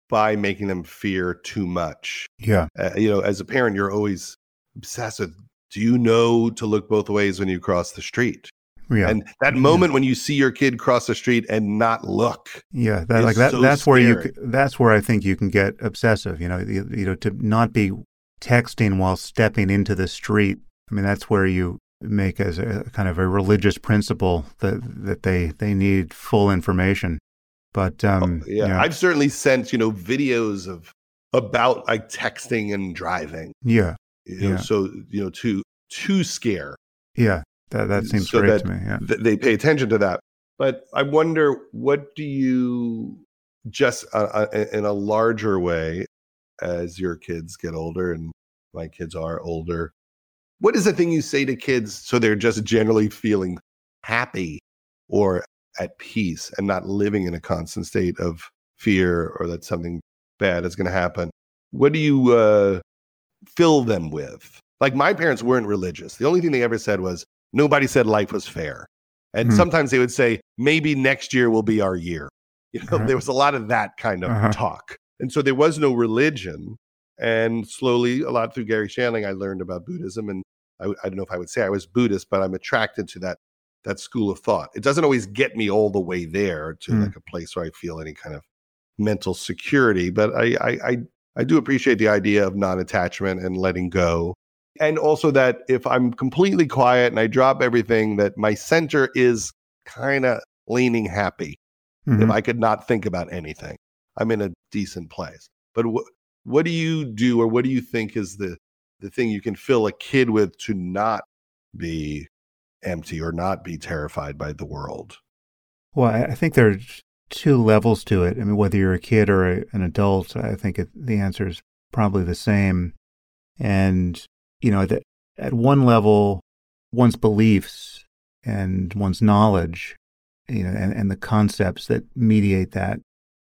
by making them fear too much. Yeah. Uh, you know, as a parent, you're always obsessed with do you know to look both ways when you cross the street? Yeah. And that moment yeah. when you see your kid cross the street and not look. Yeah, that, like that so that's scary. where you that's where I think you can get obsessive, you know, you, you know to not be texting while stepping into the street. I mean, that's where you make as a kind of a religious principle that that they they need full information. But um, oh, yeah, I've certainly sent you know videos of about like texting and driving. Yeah, you know, yeah. So you know to to scare. Yeah, that that seems so great to me. Yeah, th- they pay attention to that. But I wonder, what do you just uh, uh, in a larger way as your kids get older, and my kids are older? What is the thing you say to kids so they're just generally feeling happy or at peace and not living in a constant state of fear or that something bad is going to happen? What do you uh, fill them with? Like my parents weren't religious. The only thing they ever said was, nobody said life was fair. And hmm. sometimes they would say, maybe next year will be our year. (laughs) You know, uh-huh. there was a lot of that kind of uh-huh. talk. And so there was no religion. And slowly, a lot through Garry Shandling, I learned about Buddhism. And I, I don't know if I would say I was Buddhist, but I'm attracted to that that school of thought. It doesn't always get me all the way there to mm. like a place where I feel any kind of mental security, but I, I, I I do appreciate the idea of non-attachment and letting go. And also that if I'm completely quiet and I drop everything, that my center is kind of leaning happy. Mm-hmm. If I could not think about anything, I'm in a decent place. But what what do you do, or what do you think is the the thing you can fill a kid with to not be empty or not be terrified by the world? Well, I think there's two levels to it. I mean, whether you're a kid or a, an adult, I think it, the answer is probably the same. And, you know, that at one level, one's beliefs and one's knowledge, you know, and, and the concepts that mediate that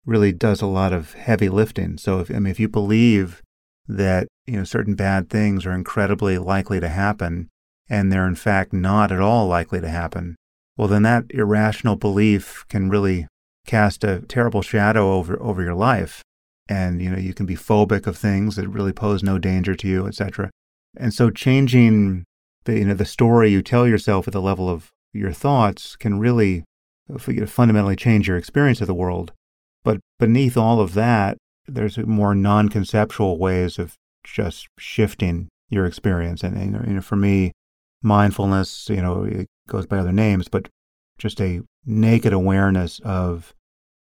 really does a lot of heavy lifting. So if I mean if you believe that, you know, certain bad things are incredibly likely to happen and they're in fact not at all likely to happen, well then that irrational belief can really cast a terrible shadow over over your life and you know you can be phobic of things that really pose no danger to you etc and so changing the you know the story you tell yourself at the level of your thoughts can really uh, fundamentally change your experience of the world but beneath all of that there's more non-conceptual ways of just shifting your experience and, you know for me mindfulness you know it goes by other names but just a naked awareness of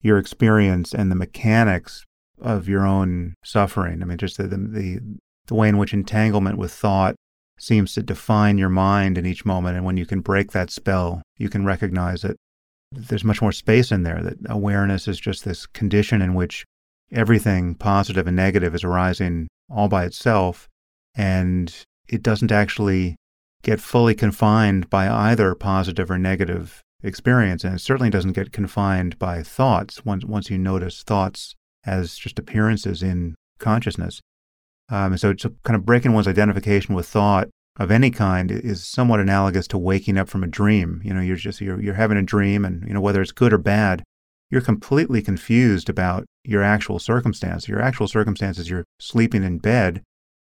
your experience and the mechanics of your own suffering. I mean, just the, the way in which entanglement with thought seems to define your mind in each moment. And when you can break that spell, you can recognize that there's much more space in there, that awareness is just this condition in which everything positive and negative is arising all by itself. And it doesn't actually get fully confined by either positive or negative experience. And it certainly doesn't get confined by thoughts once, once you notice thoughts as just appearances in consciousness. Um, so it's kind of breaking one's identification with thought of any kind is somewhat analogous to waking up from a dream. You know, you're just you're you're having a dream, and you know whether it's good or bad, you're completely confused about your actual circumstance. Your actual circumstance is you're sleeping in bed,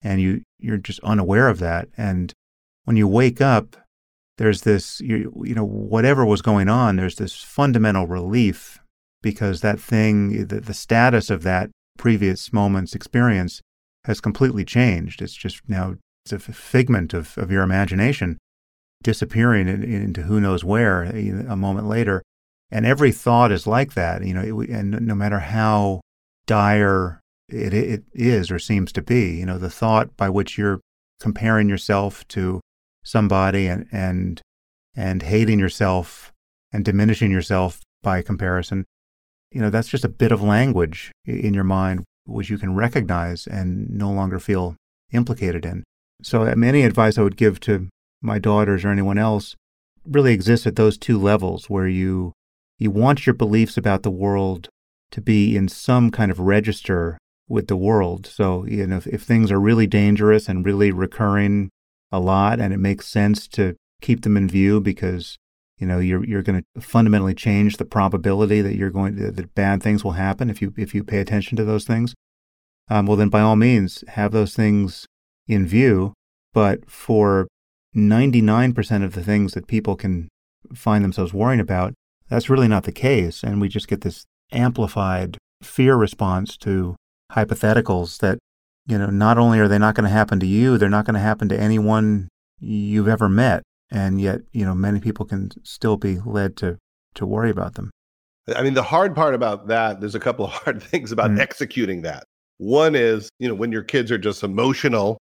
and you you're just unaware of that. And when you wake up, there's this, you, you know, whatever was going on, there's this fundamental relief because that thing, the, the status of that previous moment's experience has completely changed. It's just now it's a figment of, of your imagination disappearing in, into who knows where a moment later. And every thought is like that, you know, and no matter how dire it, it is or seems to be, you know, the thought by which you're comparing yourself to somebody and and and hating yourself and diminishing yourself by comparison you know that's just a bit of language in your mind which you can recognize and no longer feel implicated in. So um, any advice i would give to my daughters or anyone else really exists at those two levels where you you want your beliefs about the world to be in some kind of register with the world. So you know if, if things are really dangerous and really recurring a lot and it makes sense to keep them in view because you know you're you're going to fundamentally change the probability that you're going to, that bad things will happen if you if you pay attention to those things. Um, well then by all means have those things in view. But for 99% of the things that people can find themselves worrying about that's really not the case. And we just get this amplified fear response to hypotheticals that you know, not only are they not going to happen to you, they're not going to happen to anyone you've ever met. And yet, you know, many people can still be led to, to worry about them. I mean, the hard part about that, there's a couple of (laughs) hard things about mm. executing that. One is, you know, when your kids are just emotional,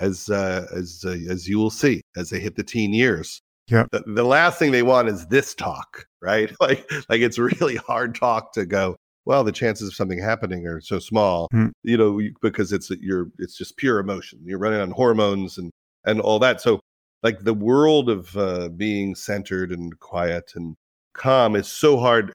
as uh, as uh, as you will see as they hit the teen years. Yeah. The, the last thing they want is this talk, right? (laughs) Like like it's really hard talk to go well the chances of something happening are so small mm. you know because it's you're it's just pure emotion you're running on hormones and and all that so like the world of uh, being centered and quiet and calm is so hard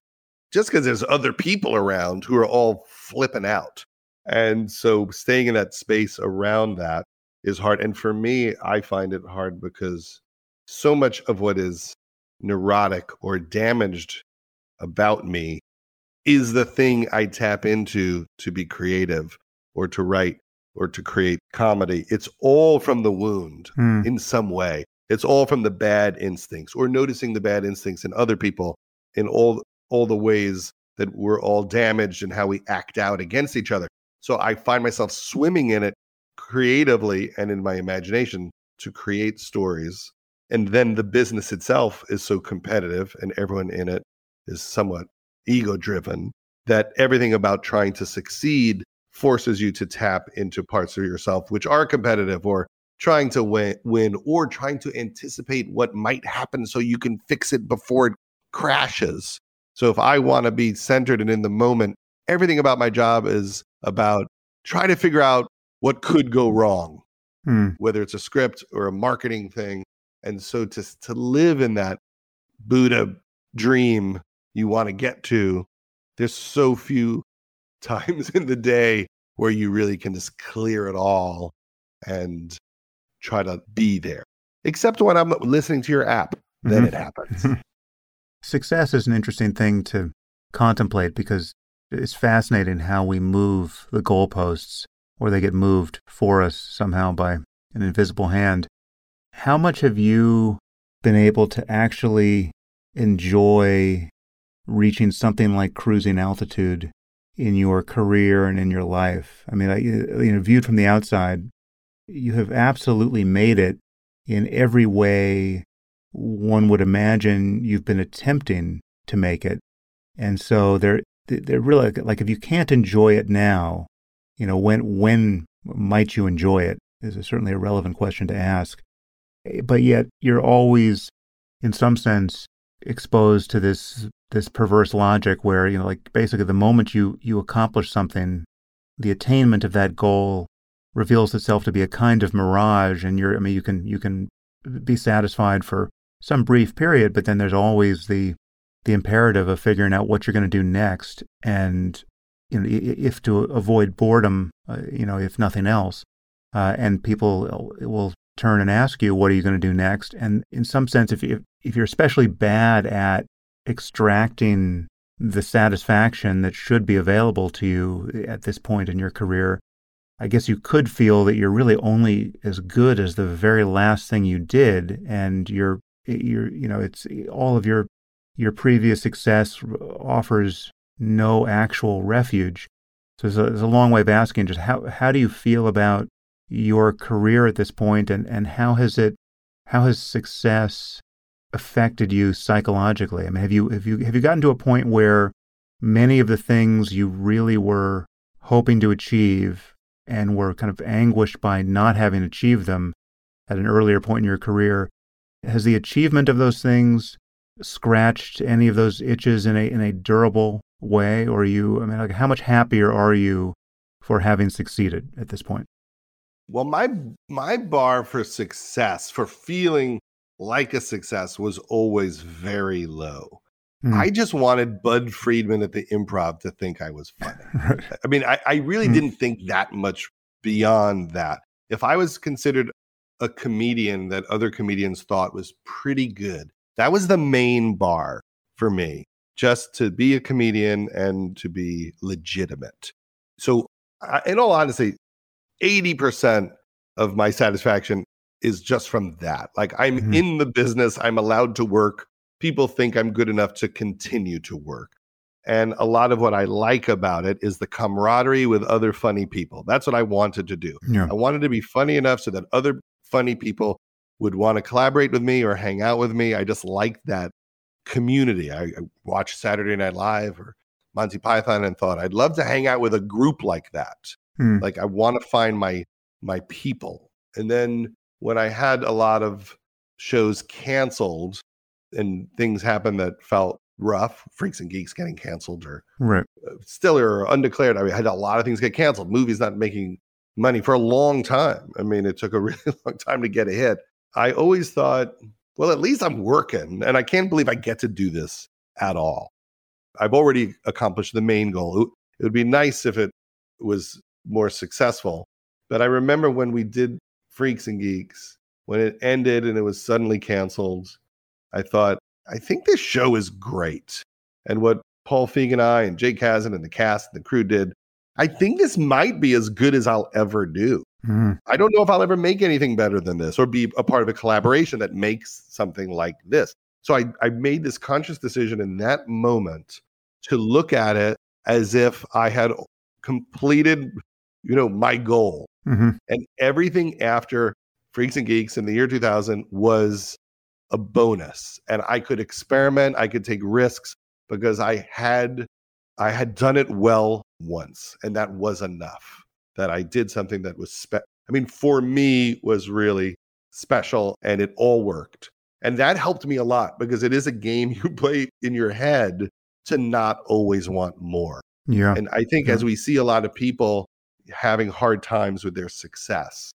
just because there's other people around who are all flipping out. And so staying in that space around that is hard. And for me i find it hard because so much of what is neurotic or damaged about me is the thing I tap into to be creative or to write or to create comedy, it's all from the wound mm. in some way. It's all from the bad instincts or noticing the bad instincts in other people in all all the ways that we're all damaged and how we act out against each other. So I find myself swimming in it creatively and in my imagination to create stories. And then the business itself is so competitive and everyone in it is somewhat ego driven that everything about trying to succeed forces you to tap into parts of yourself which are competitive or trying to win, win or trying to anticipate what might happen so you can fix it before it crashes. So if I want to be centered and in the moment, everything about my job is about trying to figure out what could go wrong, hmm. whether it's a script or a marketing thing. And so to to live in that Buddha dream you want to get to, there's so few times in the day where you really can just clear it all and try to be there. Except when I'm listening to your app, then mm-hmm. it happens. (laughs) Success is an interesting thing to contemplate because it's fascinating how we move the goalposts or they get moved for us somehow by an invisible hand. How much have you been able to actually enjoy reaching something like cruising altitude in your career and in your life? I mean, you know, viewed from the outside, you have absolutely made it in every way one would imagine you've been attempting to make it. And so they're they're really like if you can't enjoy it now, you know, when when might you enjoy it is a, certainly a relevant question to ask. But yet you're always in some sense exposed to this this perverse logic where, you know, like basically the moment you you accomplish something, the attainment of that goal reveals itself to be a kind of mirage and you're I mean you can you can be satisfied for some brief period, but then there's always the the imperative of figuring out what you're going to do next, and you know, if to avoid boredom, uh, you know, if nothing else, uh, and people will turn and ask you, "What are you going to do next?" And in some sense, if you, if you're especially bad at extracting the satisfaction that should be available to you at this point in your career, I guess you could feel that you're really only as good as the very last thing you did, and you're you're you know it's all of your your previous success offers no actual refuge. So it's a, it's a long way of asking just how how do you feel about your career at this point, and and how has it how has success affected you psychologically? I mean, have you have you have you gotten to a point where many of the things you really were hoping to achieve and were kind of anguished by not having achieved them at an earlier point in your career has the achievement of those things scratched any of those itches in a in a durable way, or you? I mean, like, how much happier are you for having succeeded at this point? Well, my my bar for success, for feeling like a success, was always very low. Mm. I just wanted Budd Friedman at the improv to think I was funny. (laughs) I mean, I, I really mm. didn't think that much beyond that. If I was considered a comedian that other comedians thought was pretty good. That was the main bar for me, just to be a comedian and to be legitimate. So, in all honesty, 80% of my satisfaction is just from that. Like, I'm mm-hmm. in the business, I'm allowed to work. People think I'm good enough to continue to work. And a lot of what I like about it is the camaraderie with other funny people. That's what I wanted to do. Yeah. I wanted to be funny enough so that other funny people would want to collaborate with me or hang out with me. I just liked that community. I, I watched Saturday Night Live or Monty Python and thought I'd love to hang out with a group like that. Hmm. Like I want to find my my people. And then when I had a lot of shows canceled and things happened that felt rough, Freaks and Geeks getting canceled or right. Uh, still or undeclared. I mean, I had a lot of things get canceled. Movies not making money for a long time. I mean, it took a (laughs) really long time to get a hit. I always thought, well, at least I'm working, and I can't believe I get to do this at all. I've already accomplished the main goal. It would be nice if it was more successful. But I remember when we did Freaks and Geeks, when it ended and it was suddenly canceled, I thought, I think this show is great. And what Paul Feig and I and Jake Kasdan and the cast and the crew did I think this might be as good as I'll ever do. Mm-hmm. I don't know if I'll ever make anything better than this or be a part of a collaboration that makes something like this. So I, I made this conscious decision in that moment to look at it as if I had completed, you know, my goal. Mm-hmm. And everything after Freaks and Geeks in the year 2000 was a bonus. And I could experiment, I could take risks because I had I had done it well once and that was enough. That I did something that was spe- I mean for me was really special and it all worked. And that helped me a lot because it is a game (laughs) you play in your head to not always want more. Yeah. And I think yeah. as we see a lot of people having hard times with their success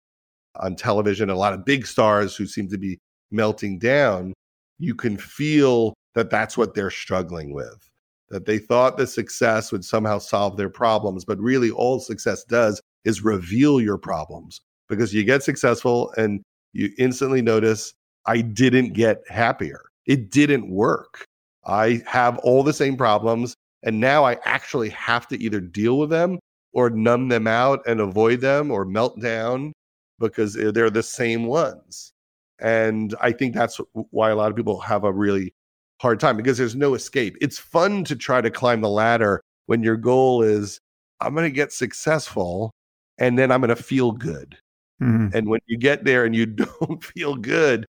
on television, a lot of big stars who seem to be melting down, you can feel that that's what they're struggling with. That they thought the success would somehow solve their problems, but really all success does is reveal your problems because you get successful and you instantly notice I didn't get happier. It didn't work. I have all the same problems. And now I actually have to either deal with them or numb them out and avoid them or melt down because they're the same ones. And I think that's why a lot of people have a really hard time because there's no escape. It's fun to try to climb the ladder when your goal is, I'm going to get successful and then I'm going to feel good. Mm-hmm. And when you get there and you (laughs) don't feel good,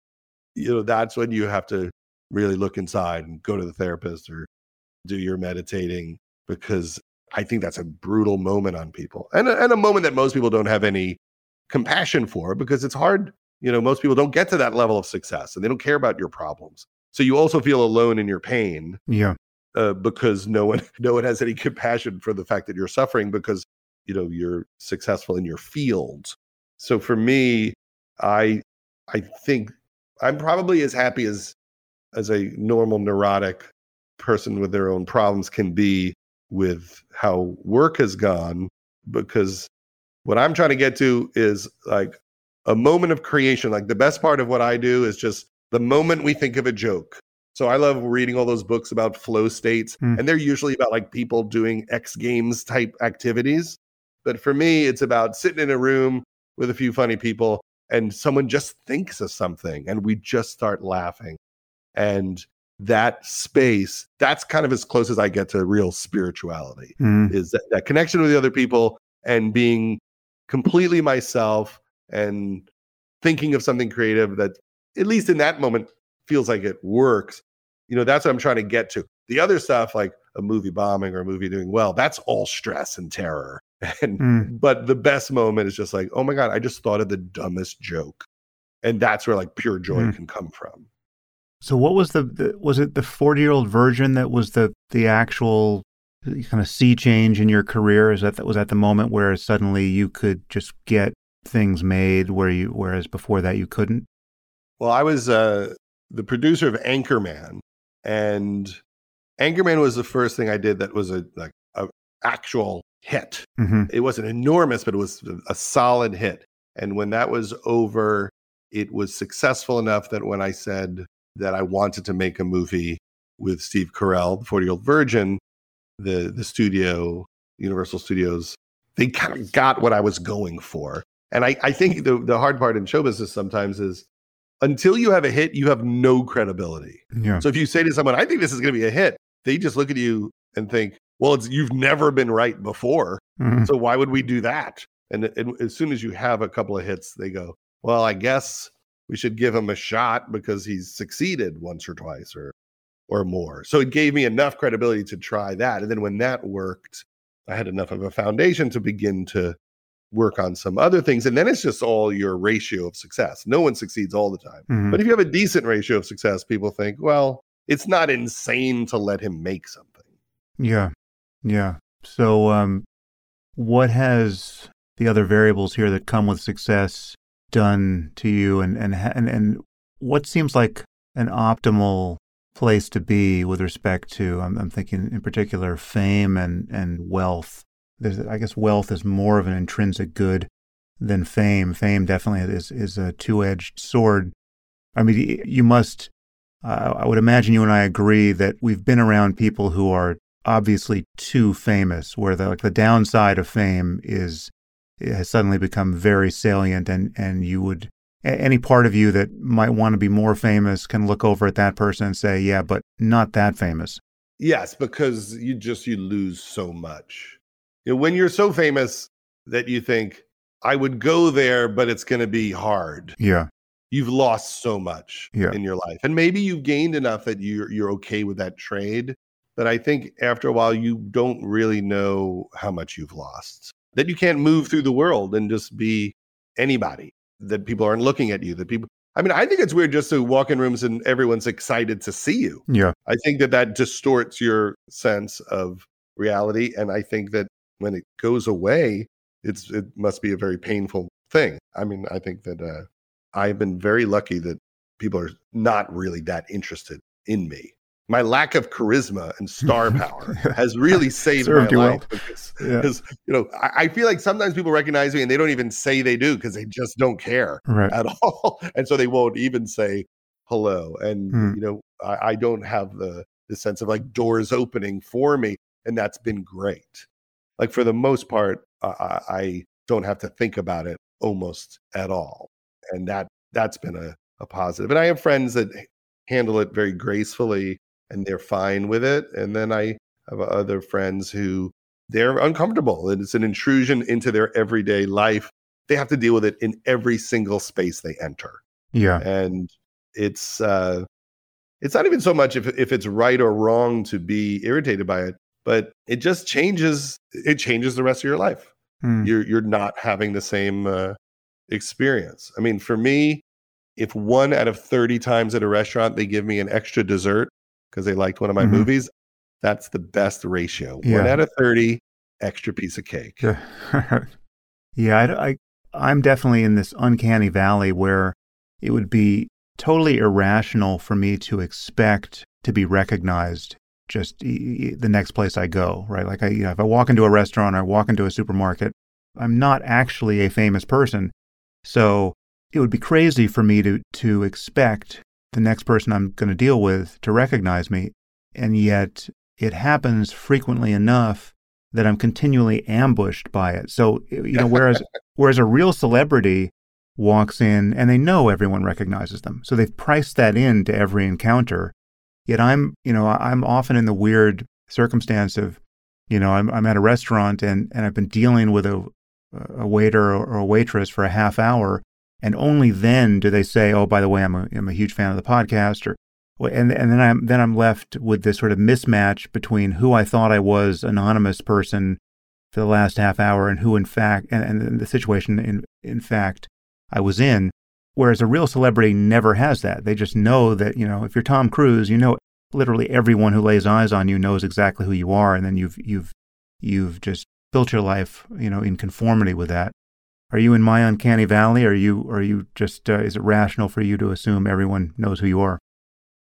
you know, that's when you have to really look inside and go to the therapist or do your meditating because I think that's a brutal moment on people and a, and a moment that most people don't have any compassion for because it's hard. You know, most people don't get to that level of success and they don't care about your problems. So you also feel alone in your pain. Yeah. Uh, because no one (laughs) no one has any compassion for the fact that you're suffering because you know you're successful in your field. So for me, I I think I'm probably as happy as as a normal neurotic person with their own problems can be with how work has gone because what I'm trying to get to is like a moment of creation. Like the best part of what I do is just the moment we think of a joke. So I love reading all those books about flow states, mm. and they're usually about like people doing X Games type activities. But for me, it's about sitting in a room with a few funny people and someone just thinks of something and we just start laughing. And that space, that's kind of as close as I get to real spirituality, mm. is that, that connection with the other people and being completely myself and thinking of something creative that, at least in that moment, feels like it works. You know, that's what I'm trying to get to. The other stuff, like a movie bombing or a movie doing well, that's all stress and terror. (laughs) And mm. but the best moment is just like, oh my God, I just thought of the dumbest joke. And that's where like pure joy mm. can come from. So what was the, the was it the 40 year old virgin that was the the actual kind of sea change in your career? Is that was that the moment where suddenly you could just get things made where you whereas before that you couldn't? Well, I was uh, the producer of Anchorman, and Anchorman was the first thing I did that was a like a actual hit. Mm-hmm. It wasn't enormous, but it was a solid hit. And when that was over, it was successful enough that when I said that I wanted to make a movie with Steve Carell, the 40 year old virgin, the, the studio, Universal Studios, they kind of got what I was going for. And I, I think the, the hard part in show business sometimes is until you have a hit, you have no credibility. Yeah. So if you say to someone, I think this is going to be a hit, they just look at you and think, well, it's you've never been right before. Mm-hmm. So why would we do that? And, and as soon as you have a couple of hits, they go, well, I guess we should give him a shot because he's succeeded once or twice or or more. So it gave me enough credibility to try that. And then when that worked, I had enough of a foundation to begin to work on some other things. And then it's just all your ratio of success. No one succeeds all the time. Mm-hmm. But if you have a decent ratio of success, people think, well, it's not insane to let him make something. Yeah. Yeah. So um what has the other variables here that come with success done to you and and and, and what seems like an optimal place to be with respect to I'm, I'm thinking in particular fame and and wealth. There's I guess wealth is more of an intrinsic good than fame. Fame definitely is is a two-edged sword. I mean you must uh, I would imagine you and I agree that we've been around people who are obviously too famous, where the like the downside of fame is has suddenly become very salient, and and you would any part of you that might want to be more famous can look over at that person and say, yeah, but not that famous. Yes, because you just you lose so much. You know, when you're so famous that you think I would go there, but it's going to be hard. Yeah. You've lost so much yeah. in your life. And maybe you've gained enough that you're you're okay with that trade. But I think after a while you don't really know how much you've lost. That you can't move through the world and just be anybody. That people aren't looking at you. That people I mean, I think it's weird just to walk in rooms and everyone's excited to see you. Yeah. I think that that distorts your sense of reality. And I think that when it goes away, it's it must be a very painful thing. I mean, I think that uh, I've been very lucky that people are not really that interested in me. My lack of charisma and star (laughs) power has really saved my life well. because, yeah. because, you know I, I, feel like sometimes people recognize me and they don't even say they do because they just don't care right. at (laughs) all, and so they won't even say hello. And mm. you know I, I don't have the the sense of like doors opening for me, and that's been great. Like for the most part, I, I don't have to think about it almost at all. And that that's been a, a positive. And I have friends that handle it very gracefully and they're fine with it. And then I have other friends who they're uncomfortable and it's an intrusion into their everyday life. They have to deal with it in every single space they enter. Yeah. And it's uh it's not even so much if if it's right or wrong to be irritated by it, but it just changes it changes the rest of your life. Mm. You're you're not having the same uh, experience. I mean, for me, if one out of 30 times at a restaurant they give me an extra dessert because they liked one of my mm-hmm. movies, that's the best ratio. Yeah. One out of 30, extra piece of cake. Yeah, (laughs) I, I, I'm definitely in this uncanny valley where it would be totally irrational for me to expect to be recognized just the next place I go, right? Like I, you know, if I walk into a restaurant or I walk into a supermarket, I'm not actually a famous person. So it would be crazy for me to to expect the next person I'm going to deal with to recognize me. And yet it happens frequently enough that I'm continually ambushed by it. So, you know, whereas (laughs) whereas a real celebrity walks in and they know everyone recognizes them. So they've priced that in to every encounter. Yet I'm, you know, I'm often in the weird circumstance of, you know, I'm, I'm at a restaurant and, and I've been dealing with a, a waiter or a waitress for a half hour. And only then do they say, oh, by the way, I'm a, I'm a huge fan of the podcast or, and, and then I'm, then I'm left with this sort of mismatch between who I thought I was, anonymous person for the last half hour and who in fact, and, and the situation in, in fact I was in. Whereas a real celebrity never has that. They just know that, you know, if you're Tom Cruise, you know literally everyone who lays eyes on you knows exactly who you are and then you've you've you've just built your life, you know, in conformity with that. Are you in my uncanny valley? Or are you are you just uh, is it rational for you to assume everyone knows who you are?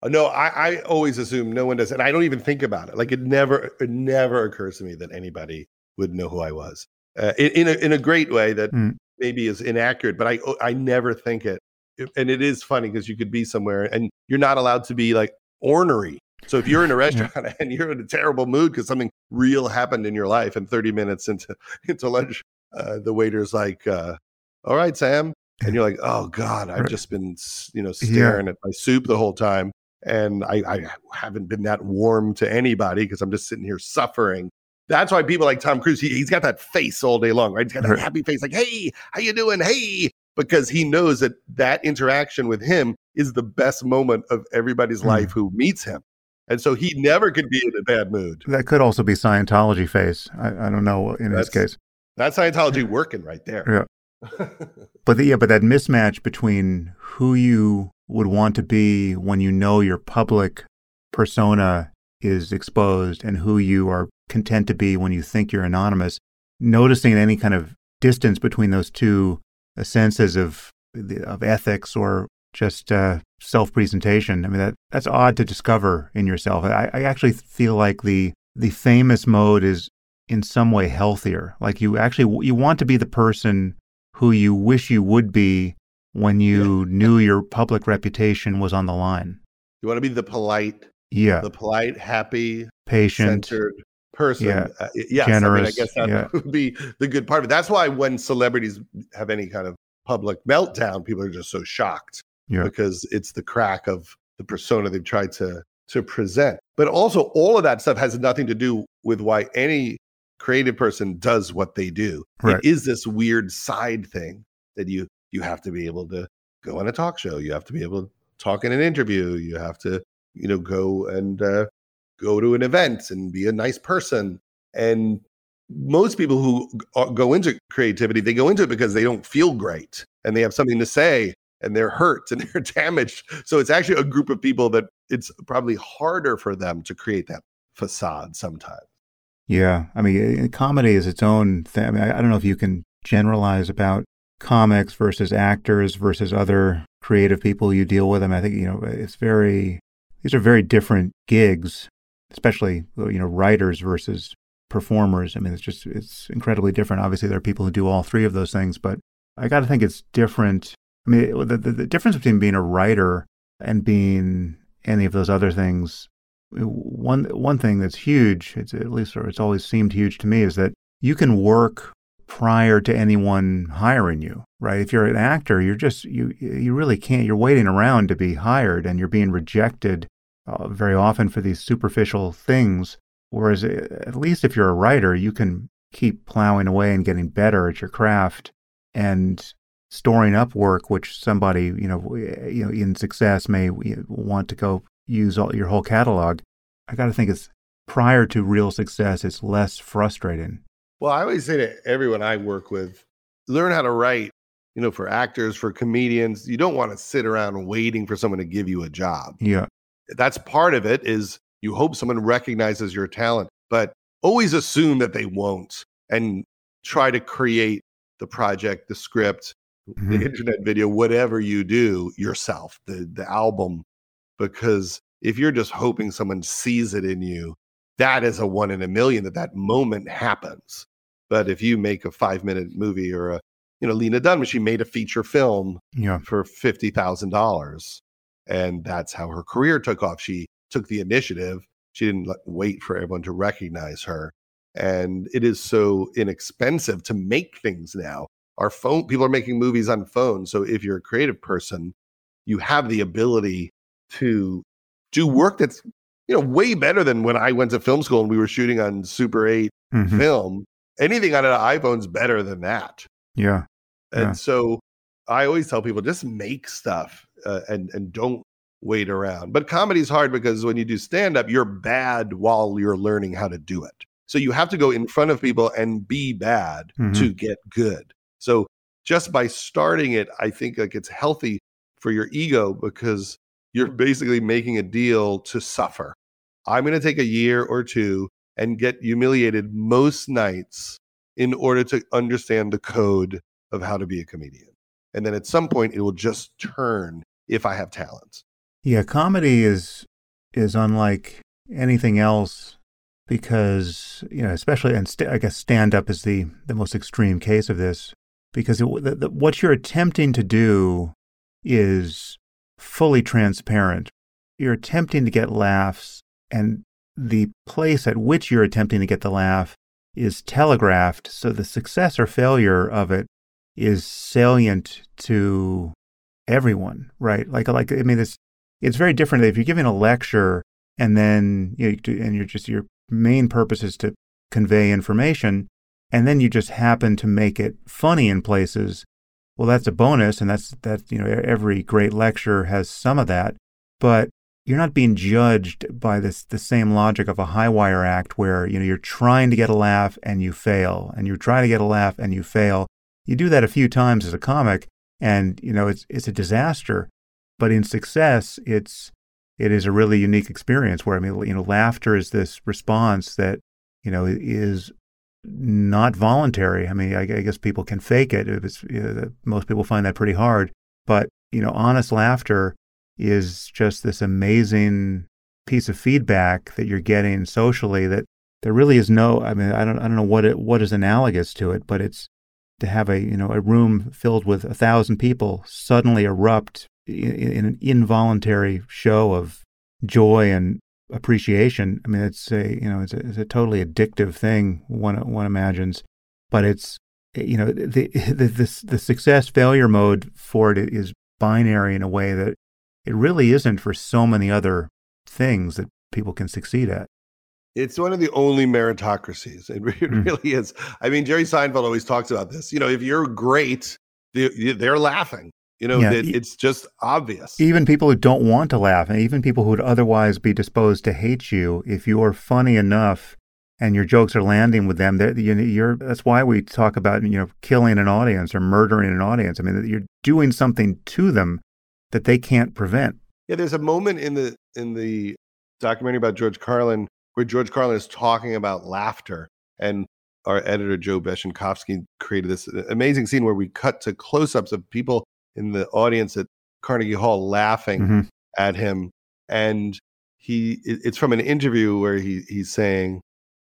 Uh, no, I, I always assume no one does, and I don't even think about it. Like it never, it never occurs to me that anybody would know who I was uh, in, in a in a great way that mm maybe is inaccurate, but I oh, I never think it. And it is funny because you could be somewhere and you're not allowed to be like ornery. So if you're in a (laughs) restaurant yeah. (laughs) and you're in a terrible mood because something real happened in your life, and 30 minutes into (laughs) into lunch, uh, the waiter's like, uh, "All right, Sam," and you're like, "Oh God, I've just been you know staring yeah. at my soup the whole time." And I, I haven't been that warm to anybody because I'm just sitting here suffering that's why people like Tom Cruise, he, has got that face all day long, right? He's got that happy face, like, hey, how you doing? Hey, because he knows that that interaction with him is the best moment of everybody's mm. life who meets him. And so he never could be in a bad mood. That could also be Scientology face. I, I don't know in that's, his case. That's Scientology working right there. Yeah. (laughs) but the, yeah, but that mismatch between who you would want to be when you know your public persona is exposed and who you are content to be when you think you're anonymous, noticing any kind of distance between those two senses of of ethics or just uh, self presentation. I mean that that's odd to discover in yourself. I, I actually feel like the the famous mode is in some way healthier. Like you actually you want to be the person who you wish you would be when you yeah. knew your public reputation was on the line. You want to be the polite yeah the polite happy patient, centered person. Yeah. Uh, yes, Generous, I mean, I guess that yeah. would be the good part of it. That's why when celebrities have any kind of public meltdown, people are just so shocked Yeah. because it's the crack of the persona they've tried to to present. But also, all of that stuff has nothing to do with why any creative person does what they do. Right. It is this weird side thing that you you have to be able to go on a talk show. You have to be able to talk in an interview. You have to you know go and uh, go to an event and be a nice person. And most people who uh, go into creativity, they go into it because they don't feel great and they have something to say and they're hurt and (laughs) they're damaged. So it's actually a group of people that it's probably harder for them to create that facade sometimes. Yeah, I mean, uh, comedy is its own thing. I mean, I, don't know if you can generalize about comics versus actors versus other creative people you deal with. I mean, I think you know it's very these are very different gigs, especially you know writers versus performers. I mean, it's just it's incredibly different. Obviously, there are people who do all three of those things, but I got to think it's different. I mean, the, the the difference between being a writer and being any of those other things one one thing that's huge, it's at least or it's always seemed huge to me, is that you can work prior to anyone hiring you, right? If you're an actor, you're just you you really can't. You're waiting around to be hired, and you're being rejected uh, very often for these superficial things. Whereas, uh, at least if you're a writer, you can keep plowing away and getting better at your craft and storing up work, which somebody you know you know in success may want to go use all your whole catalog. I got to think it's prior to real success, it's less frustrating. Well, I always say to everyone I work with, learn how to write. You know, for actors, for comedians, you don't want to sit around waiting for someone to give you a job. Yeah, That's part of it is you hope someone recognizes your talent, but always assume that they won't and try to create the project, the script, Mhm. the internet video, whatever you do yourself, the the album because if you're just hoping someone sees it in you, that is a one in a million that that moment happens. But if you make a five minute movie or a, you know, Lena Dunham, she made a feature film yeah, for fifty thousand dollars, and that's how her career took off. She took the initiative. She didn't wait for everyone to recognize her. And it is so inexpensive to make things now. Our phone people are making movies on phones. So if you're a creative person, you have the ability to do work that's you know way better than when I went to film school and we were shooting on Super 8 Mhm. film. Anything on an iPhone's better than that. yeah, And Yeah. so I always tell people just make stuff uh, and and don't wait around. But comedy's hard because when you do stand up, you're bad while you're learning how to do it. So you have to go in front of people and be bad Mhm. to get good. So just by starting it, I think like it's healthy for your ego because you're basically making a deal to suffer. I'm going to take a year or two and get humiliated most nights in order to understand the code of how to be a comedian. And then at some point, it will just turn if I have talent. yeah. Comedy is is unlike anything else because you know, especially and st- I guess stand up is the the most extreme case of this because it, the, the, what you're attempting to do is fully transparent. You're attempting to get laughs, and the place at which you're attempting to get the laugh is telegraphed. So the success or failure of it is salient to everyone, right? Like, like I mean, it's it's very different if you're giving a lecture and then you know, and you're just your main purpose is to convey information, and then you just happen to make it funny in places. Well, that's a bonus, and that's that. You know, every great lecture has some of that, but you're not being judged by this the same logic of a high wire act where you know you're trying to get a laugh and you fail, and you're trying to get a laugh and you fail. You do that a few times as a comic, and you know it's it's a disaster. But in success, it's it is a really unique experience where I mean, you know, laughter is this response that you know is not voluntary. I mean, I, guess people can fake it. You know, most people find that pretty hard. But you know, honest laughter is just this amazing piece of feedback that you're getting socially. That there really is no. I mean, I don't I don't know what it what is analogous to it, but it's to have a you know a room filled with a thousand people suddenly erupt in, in an involuntary show of joy and appreciation. I mean, it's a you know it's a, it's a totally addictive thing one one imagines, but it's you know the (laughs) the the, the success failure mode for it is binary in a way that it really isn't for so many other things that people can succeed at. It's one of the only meritocracies. It, (laughs) mm. really is. I mean, Jerry Seinfeld always talks about this. You know, if you're great, they're laughing. You know, yeah, it's just obvious. Even people who don't want to laugh, and even people who would otherwise be disposed to hate you, if you are funny enough and your jokes are landing with them, you're, that's why we talk about you know killing an audience or murdering an audience. I mean, you're doing something to them that they can't prevent. Yeah, there's a moment in the in the documentary about George Carlin where George Carlin is talking about laughter, and our editor Joe Beshenkovsky created this uh, amazing scene where we cut to close-ups of people in the audience at Carnegie Hall laughing mm-hmm. at him, and he it's from an interview where he he's saying,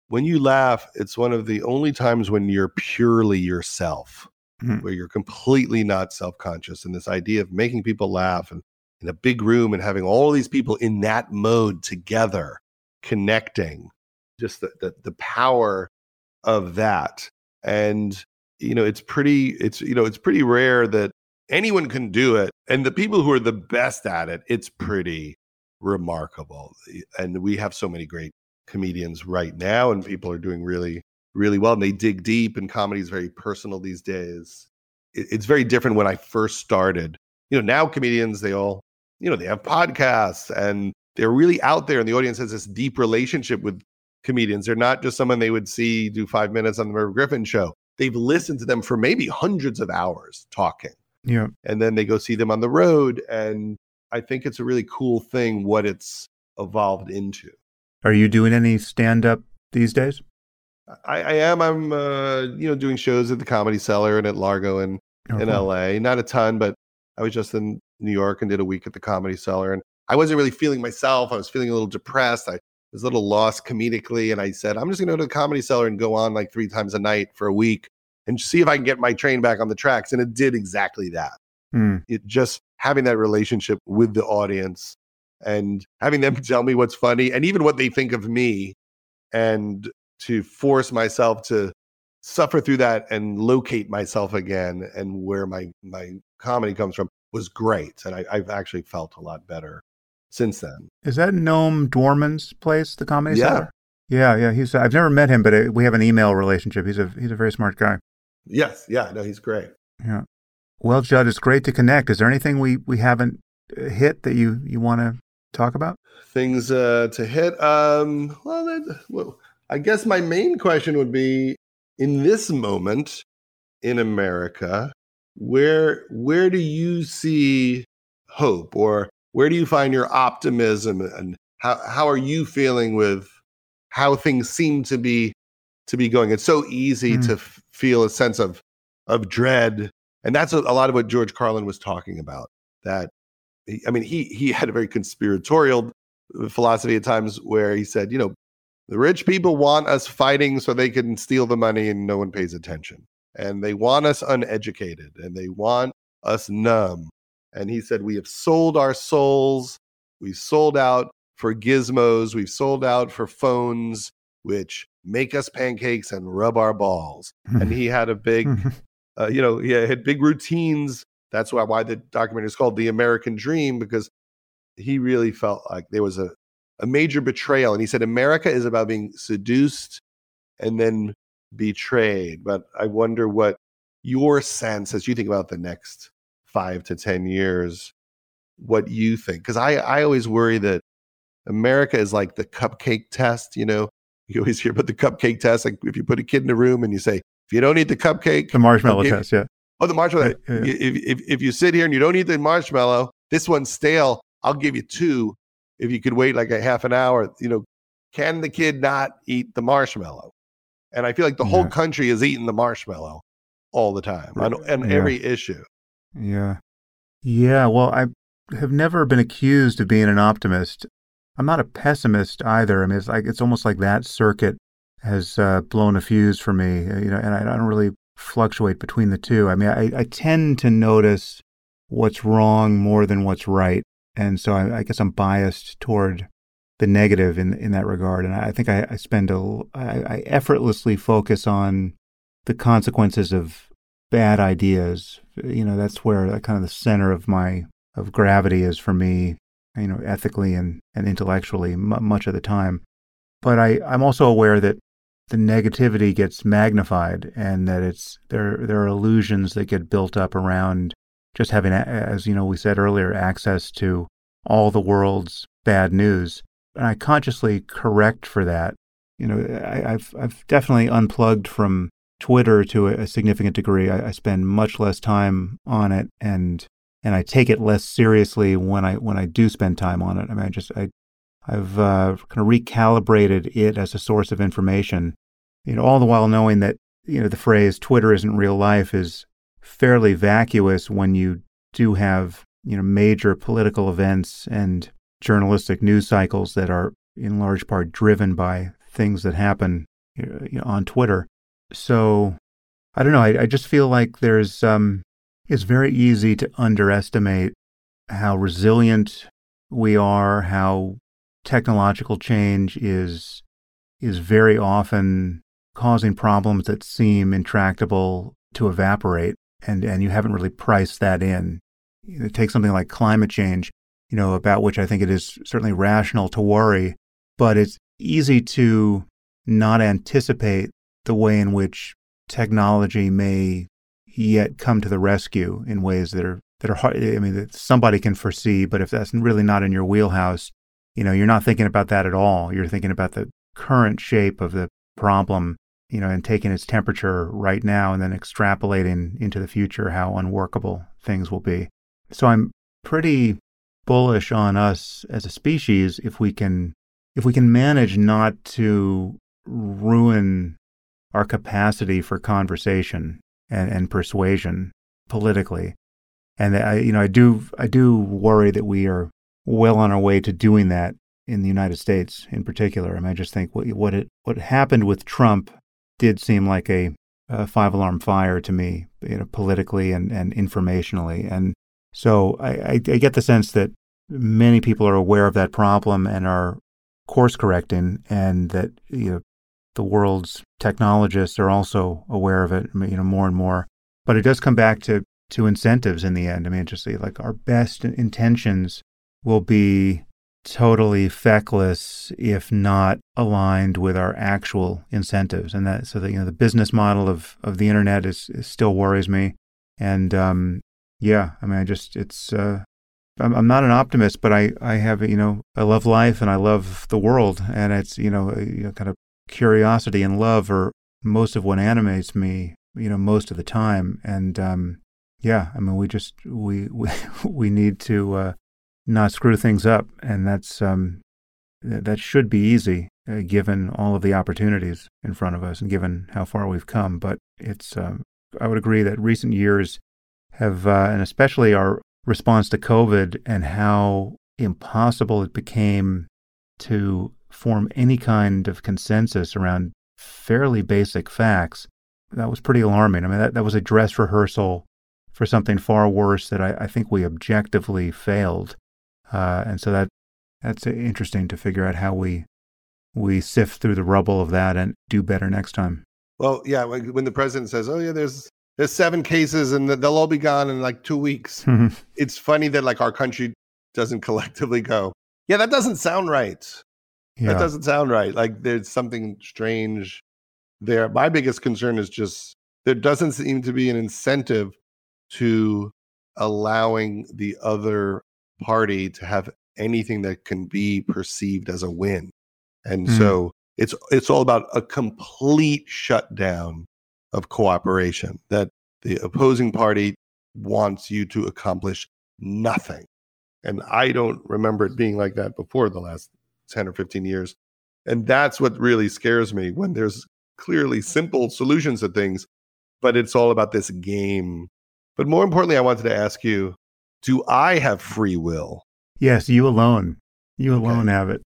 "When you laugh, it's one of the only times when you're purely yourself." Mm-hmm. Where you're completely not self conscious. And this idea of making people laugh and in a big room and having all these people in that mode together, connecting, just the, the, the power of that. And, you know, it's pretty, it's, you know, it's pretty rare that anyone can do it. And the people who are the best at it, it's pretty remarkable. Eh, and we have so many great comedians right now, and people are doing really, really well. And they dig deep, and comedy is very personal these days. It's very different when I first started. You know, now comedians, they all you know, they have podcasts and they're really out there and the audience has this deep relationship with comedians. They're not just someone they would see do five minutes on the Merv Griffin show. They've listened to them for maybe hundreds of hours talking. Yeah. And then they go see them on the road. And I think it's a really cool thing what it's evolved into. Are you doing any stand up these days? I, I, am. I'm, uh, you know, doing shows at the Comedy Cellar and at Largo in, oh, in cool. LA. Not a ton, but I was just in New York and did a week at the Comedy Cellar. And I wasn't really feeling myself. I was feeling a little depressed. I was a little lost comedically. And I said, I'm just going to go to the Comedy Cellar and go on like three times a night for a week and see if I can get my train back on the tracks. And it did exactly that. Mm. It just having that relationship with the audience and having them (laughs) tell me what's funny and even what they think of me and to force myself to suffer through that and locate myself again and where my my comedy comes from was great. And I, have actually felt a lot better since then. Is that Noam Dworman's place, the comedy yeah. cellar? Yeah, yeah. He's I've never met him, but uh, we have an email relationship. He's a he's a very smart guy. Yes, yeah, no, he's great. Yeah. Well, Judd, it's great to connect. Is there anything we we haven't uh, hit that you you want to talk about? Things uh, to hit. Um, well, that, well, I guess my main question would be in this moment in America, where where do you see hope or where do you find your optimism and how how are you feeling with how things seem to be to be going it's so easy mm. to f- feel a sense of of dread and that's a, a, lot of what george carlin was talking about that i mean he he (laughs) had a very conspiratorial philosophy at times where he said you know the rich people want us fighting so they can steal the money and no one pays attention and they want us uneducated and they want us numb. And he said, We have sold our souls. We've sold out for gizmos. We've sold out for phones, which make us pancakes and rub our balls. and he had a big, (laughs) uh, you know, he had big routines. That's why, why the documentary is called The American Dream, because he really felt like there was a, a major betrayal. And he said, America is about being seduced and then betrayed. But I wonder what your sense, as you think about the next five to 10 years, what you think. Because I, I always worry that America is like the cupcake test, you know? You always hear about the cupcake test. Like if you put a kid in a room and you say, if you don't eat the cupcake, the marshmallow test, yeah. Oh, the marshmallow. Right, yeah. If, if, if you sit here and you don't eat the marshmallow, this one's stale. I'll give you two if you could wait like a half an hour. You know, can the kid not eat the marshmallow? And I feel like the yeah. whole country is eating the marshmallow all the time on, on yeah. every issue. Yeah. Yeah. Well, I have never been accused of being an optimist. I'm not a pessimist either. I mean, it's like it's almost like that circuit has uh, blown a fuse for me, uh, you know, and I, don't really fluctuate between the two. I mean, I, I, tend to notice what's wrong more than what's right, and so I, I guess I'm biased toward the negative in in that regard. And I think I, I spend a I, I effortlessly focus on the consequences of bad ideas. You know, that's where kind of the center of my of gravity is for me. You know, ethically and and intellectually, m- much of the time. But I I'm also aware that the negativity gets magnified and that it's there there are illusions that get built up around just having as you know we said earlier access to all the world's bad news. And I consciously correct for that. You know I, have I've definitely unplugged from Twitter to a, significant degree. I, I spend much less time on it and and I take it less seriously when I when I do spend time on it I mean I just I I've uh, kind of recalibrated it as a source of information, you know, all the while knowing that you know the phrase "Twitter isn't real life" is fairly vacuous when you do have you know major political events and journalistic news cycles that are in large part driven by things that happen you know, on Twitter. So I don't know. I, I just feel like there's um, it's very easy to underestimate how resilient we are, how technological change is is very often causing problems that seem intractable to evaporate and and you haven't really priced that in. It takes something like climate change you know about which i think it is certainly rational to worry but it's easy to not anticipate the way in which technology may yet come to the rescue in ways that are that are hard i mean that somebody can foresee but if that's really not in your wheelhouse you know, you're not thinking about that at all. You're thinking about the current shape of the problem, you know, and taking its temperature right now and then extrapolating into the future how unworkable things will be. So I'm pretty bullish on us as a species if we can if we can manage not to ruin our capacity for conversation and, and persuasion politically. And I, you know, I do, I do worry that we are well on our way to doing that in the United States in particular. I mean, I just think what, what it what happened with Trump did seem like a, a five alarm fire to me, you know, politically and, and informationally. And so I, I, I get the sense that many people are aware of that problem and are course correcting, and that you know the world's technologists are also aware of it, you know, more and more. But it does come back to to incentives in the end. I mean, just like our best intentions will be totally feckless if not aligned with our actual incentives and that so that you know the business model of of the internet is, is still worries me and um yeah i mean i just it's uh I'm, not an optimist but i i have you know i love life and i love the world and it's you know, you know kind of curiosity and love are most of what animates me you know most of the time and um yeah i mean we just we (laughs) we, we need to uh not screw things up, and that's um, that should be easy uh, given all of the opportunities in front of us and given how far we've come. But it's um, I would agree that recent years have, uh, and especially our response to COVID and how impossible it became to form any kind of consensus around fairly basic facts. That was pretty alarming. I mean, that, that was a dress rehearsal for something far worse that I, I think we objectively failed uh, and so that that's interesting to figure out how we we sift through the rubble of that and do better next time. Well, yeah, when the president says, "Oh yeah, there's there's seven cases and they'll all be gone in like 2 weeks." (laughs) it's funny that like our country doesn't (laughs) collectively go, "Yeah, that doesn't sound right." Yeah. That doesn't sound right. Like there's something strange there. My biggest concern is just there doesn't seem to be an incentive to allowing the other party to have anything that can be perceived as a win. And mm. so it's it's all about a complete shutdown of cooperation that the opposing party wants you to accomplish nothing. And I don't remember it being like that before the last 10 or 15 years. And that's what really scares me when there's clearly simple solutions to things, but it's all about this game. But more importantly, I wanted to ask you do I have free will? Yes, you alone. You okay. alone have it.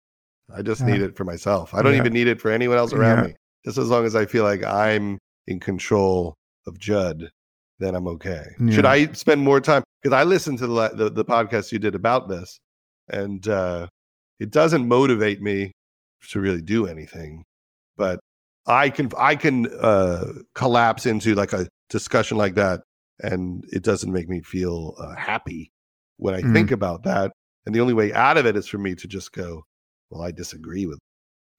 I just uh, need it for myself. I don't yeah. even need it for anyone else around yeah. me. Just as long as I feel like I'm in control of Judd, then I'm okay. Yeah. Should I spend more time? Because I listened to the, the, the podcast you did about this, and uh, it doesn't motivate me to really do anything. But I can I can uh, collapse into like a discussion like that, and it doesn't make me feel uh, happy when I mm-hmm. think about that. And the only way out of it is for me to just go, well, I disagree with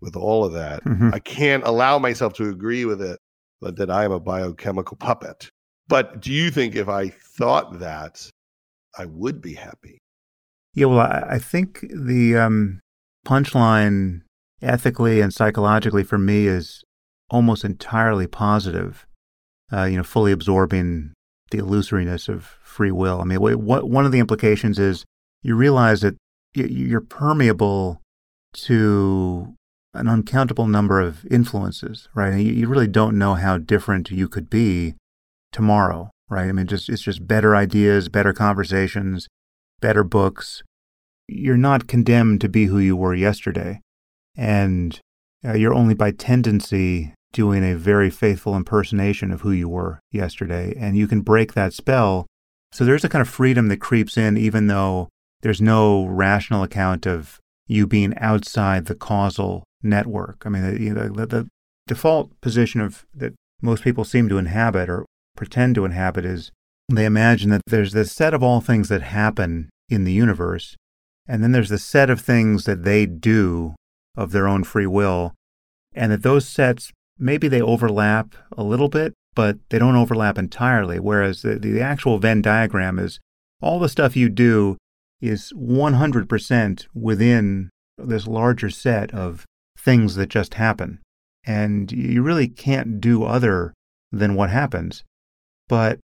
with all of that. Mm-hmm. I can't allow myself to agree with it, but that I am a biochemical puppet. But do you think if I thought that, I would be happy? Yeah, well, I, I think the um, punchline ethically and psychologically for me is almost entirely positive, uh, you know, fully absorbing the illusoriness of free will. I mean, what, one of the implications is you realize that you're permeable to an uncountable number of influences, right? And you, really don't know how different you could be tomorrow, right? I mean, just it's just better ideas, better conversations, better books. You're not condemned to be who you were yesterday, and uh, you're only by tendency doing a very faithful impersonation of who you were yesterday, and you can break that spell. So there's a kind of freedom that creeps in, even though there's no rational account of you being outside the causal network. I mean, the, the, the default position of that most people seem to inhabit or pretend to inhabit is they imagine that there's this set of all things that happen in the universe, and then there's the set of things that they do of their own free will, and that those sets maybe they overlap a little bit, but they don't overlap entirely. Whereas the, the actual Venn diagram is all the stuff you do is 100% within this larger set of things that just happen. And you really can't do other than what happens. But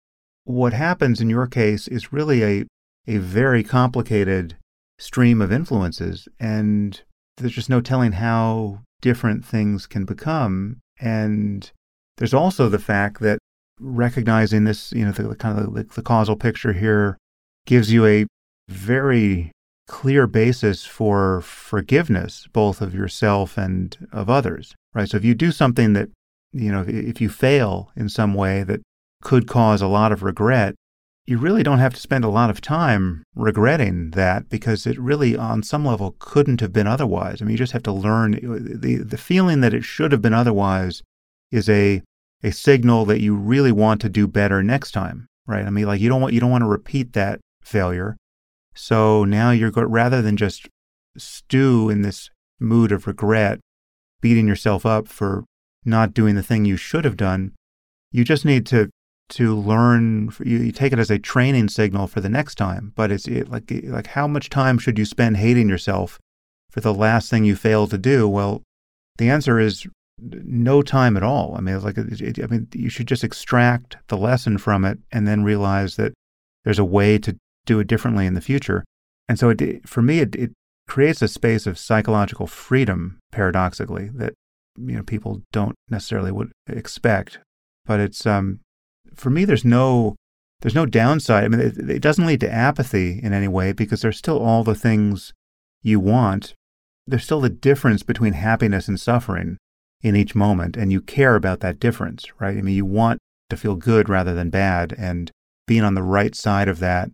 what happens in your case is really a, a very complicated stream of influences. And there's just no telling how different things can become. And there's also the fact that recognizing this, you know, the, the kind of the, the causal picture here gives you a very clear basis for forgiveness, both of yourself and of others, right? So if you do something that, you know, if you fail in some way that could cause a lot of regret, you really don't have to spend a lot of time regretting that because it really, on some level, couldn't have been otherwise. I mean, you just have to learn uh, the, the feeling that it should have been otherwise is a, a signal that you really want to do better next time, right? I mean, like you don't want, you don't want to repeat that failure. So now you're go- rather than just stew in this mood of regret, beating yourself up for not doing the thing you should have done, you just need to to learn. You, you take it as a training signal for the next time. But it's it, like like how much time should you spend hating yourself for the last thing you failed to do? Well, the answer is no time at all. I mean, it's like it, I mean, you should just extract the lesson from it and then realize that there's a way to do it differently in the future. And so it, for me, it, it creates a space of psychological freedom, paradoxically, that you know people don't necessarily would expect. But it's um, for me, there's no there's no downside. I mean, it, it doesn't lead to apathy in any way because there's still all the things you want. There's still the difference between happiness and suffering in each moment, and you care about that difference, right? I mean, you want to feel good rather than bad, and being on the right side of that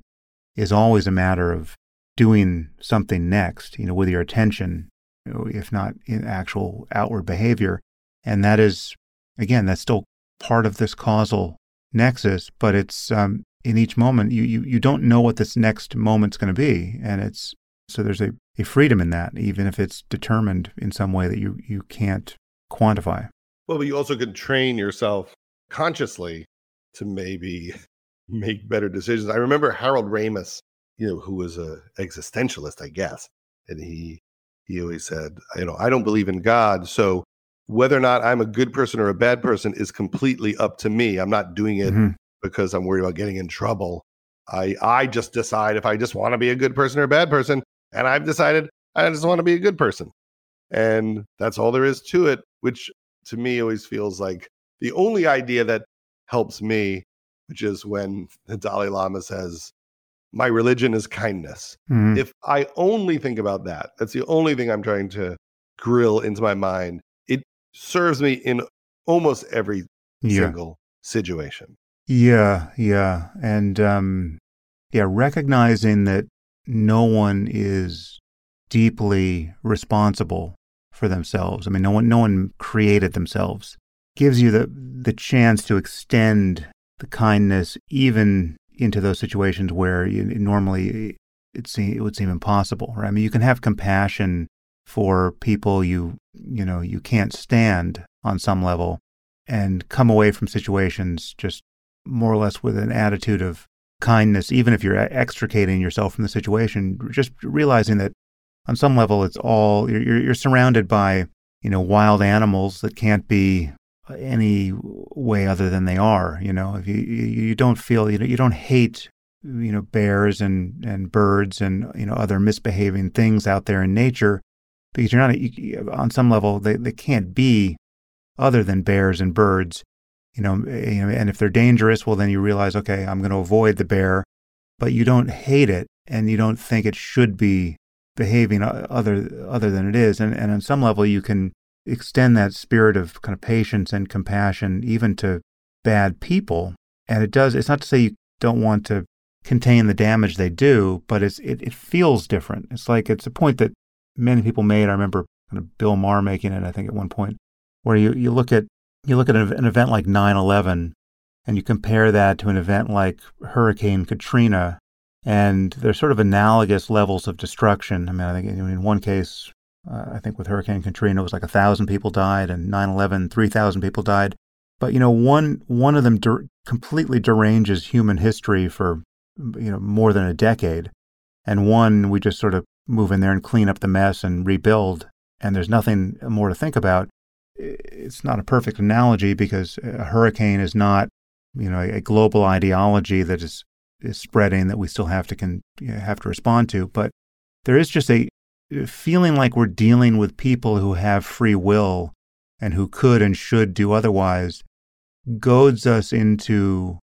is always a matter of doing something next, you know, with your attention, you know, if not in actual outward behavior. And that is, again, that's still part of this causal nexus, but it's um, in each moment, you, you, you don't know what this next moment's going to be. And it's, so there's a, a freedom in that, even if it's determined in some way that you, you can't quantify. Well, but you also can train yourself consciously to maybe (laughs) make better decisions. I remember Harold Ramis, you know, who was a existentialist, I guess, and he he always said, you know, I don't believe in God, so whether or not I'm a good person or a bad person is completely up to me. I'm not doing it mm-hmm. because I'm worried about getting in trouble. I I just decide if I just want to be a good person or a bad person, and I've decided I just want to be a good person. And that's all there is to it, which to me always feels like the only idea that helps me which is when the Dalai Lama says, My religion is kindness. Mm-hmm. If I only think about that, that's the only thing I'm trying to grill into my mind. Serves me in almost every yeah. single situation. Yeah, yeah. And um yeah, recognizing that no one is deeply responsible for themselves. I mean, no one, no one created themselves. Gives you the the chance to extend the kindness even into those situations where you, normally it, seem, it would seem impossible. Right? I mean, you can have compassion for people you you know you can't stand on some level, and come away from situations just more or less with an attitude of kindness, even if you're extricating yourself from the situation. Just realizing that on some level, it's all you're, you're surrounded by you know wild animals that can't be any way other than they are. You know, if you you don't feel you know you don't hate you know bears and and birds and you know other misbehaving things out there in nature because you're not you, on some level they they can't be other than bears and birds. You know, eh, and if they're dangerous, well then you realize okay, I'm going to avoid the bear, but you don't hate it and you don't think it should be behaving other other than it is and and on some level you can extend that spirit of kind of patience and compassion even to bad people. And it does, it's not to say you don't want to contain the damage they do, but it's, it, it feels different. It's like it's a point that many people made. I remember kind of Bill Maher making it, I think, at one point, where you, you look at you look at an, event like 9/11 and you compare that to an event like Hurricane Katrina, and there's sort of analogous levels of destruction. I mean, I think in one case, uh, I think with Hurricane Katrina, it was like a thousand people died, and 9/11, 3,000 people died. But you know, one one of them der- completely deranges human history for you know more than a decade, and one we just sort of move in there and clean up the mess and rebuild, and there's nothing more to think about. It's not a perfect analogy because a hurricane is not you know a global ideology that is is spreading that we still have to con- have to respond to, but there is just a feeling like we're dealing with people who have free will and who could and should do otherwise goads us into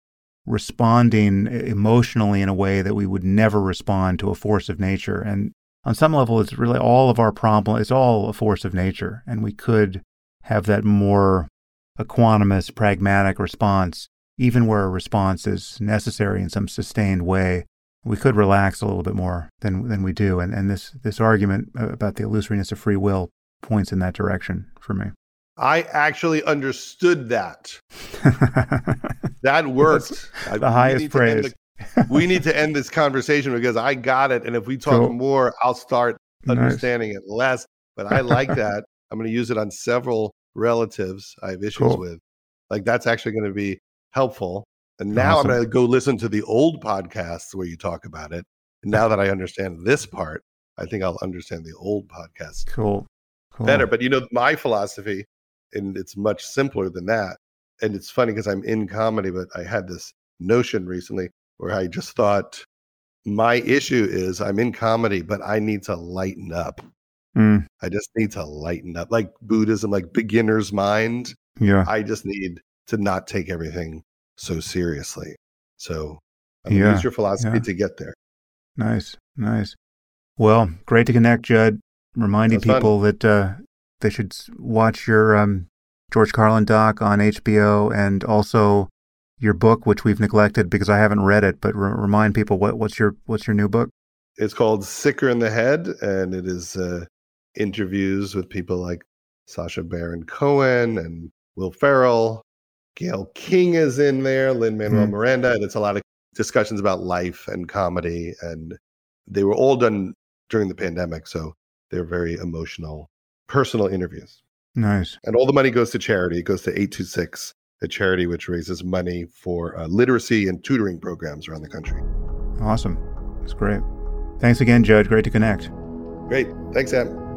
responding emotionally in a way that we would never respond to a force of nature. And on some level, it's really all of our problem. It's all a force of nature. And we could have that more equanimous, pragmatic response, even where a response is necessary in some sustained way we could relax a little bit more than than we do. And and this this argument about the illusoriness of free will points in that direction for me. I actually understood that. (laughs) that worked. the highest praise. The, (laughs) we need to end this conversation because I got it. And if we talk cool. more, I'll start understanding nice. it less. But I like (laughs) that. I'm going to use it on several relatives I have issues cool. with. Like that's actually going to be helpful. And now awesome. I'm going to go listen to the old podcasts where you talk about it. And now that I understand this part, I think I'll understand the old podcasts cool. cool. better. But you know, my philosophy, and it's much simpler than that. And it's funny because I'm in comedy, but I had this notion recently where I just thought my issue is I'm in comedy, but I need to lighten up. Mm. I just need to lighten up, like Buddhism, like beginner's mind. Yeah. I just need to not take everything so seriously. So I'm yeah, use your philosophy yeah. to get there. Nice, nice. Well, great to connect, Judd. Reminding people fun. that uh, they should watch your um, George Carlin doc on HBO and also your book, which we've neglected because I haven't read it. But re- remind people what, what's your what's your new book? It's called Sicker in the Head, and it is uh, interviews with people like Sacha Baron Cohen and Will Ferrell Gayle King is in there, Lin Manuel mm-hmm. Miranda, and it's a lot of discussions about life and comedy. And they were all done during the pandemic. So they're very emotional, personal interviews. Nice. And all the money goes to charity. It goes to 826, a charity which raises money for uh, literacy and tutoring programs around the country. Awesome. That's great. Thanks again, Judd. Great to connect. Great. Thanks, Sam.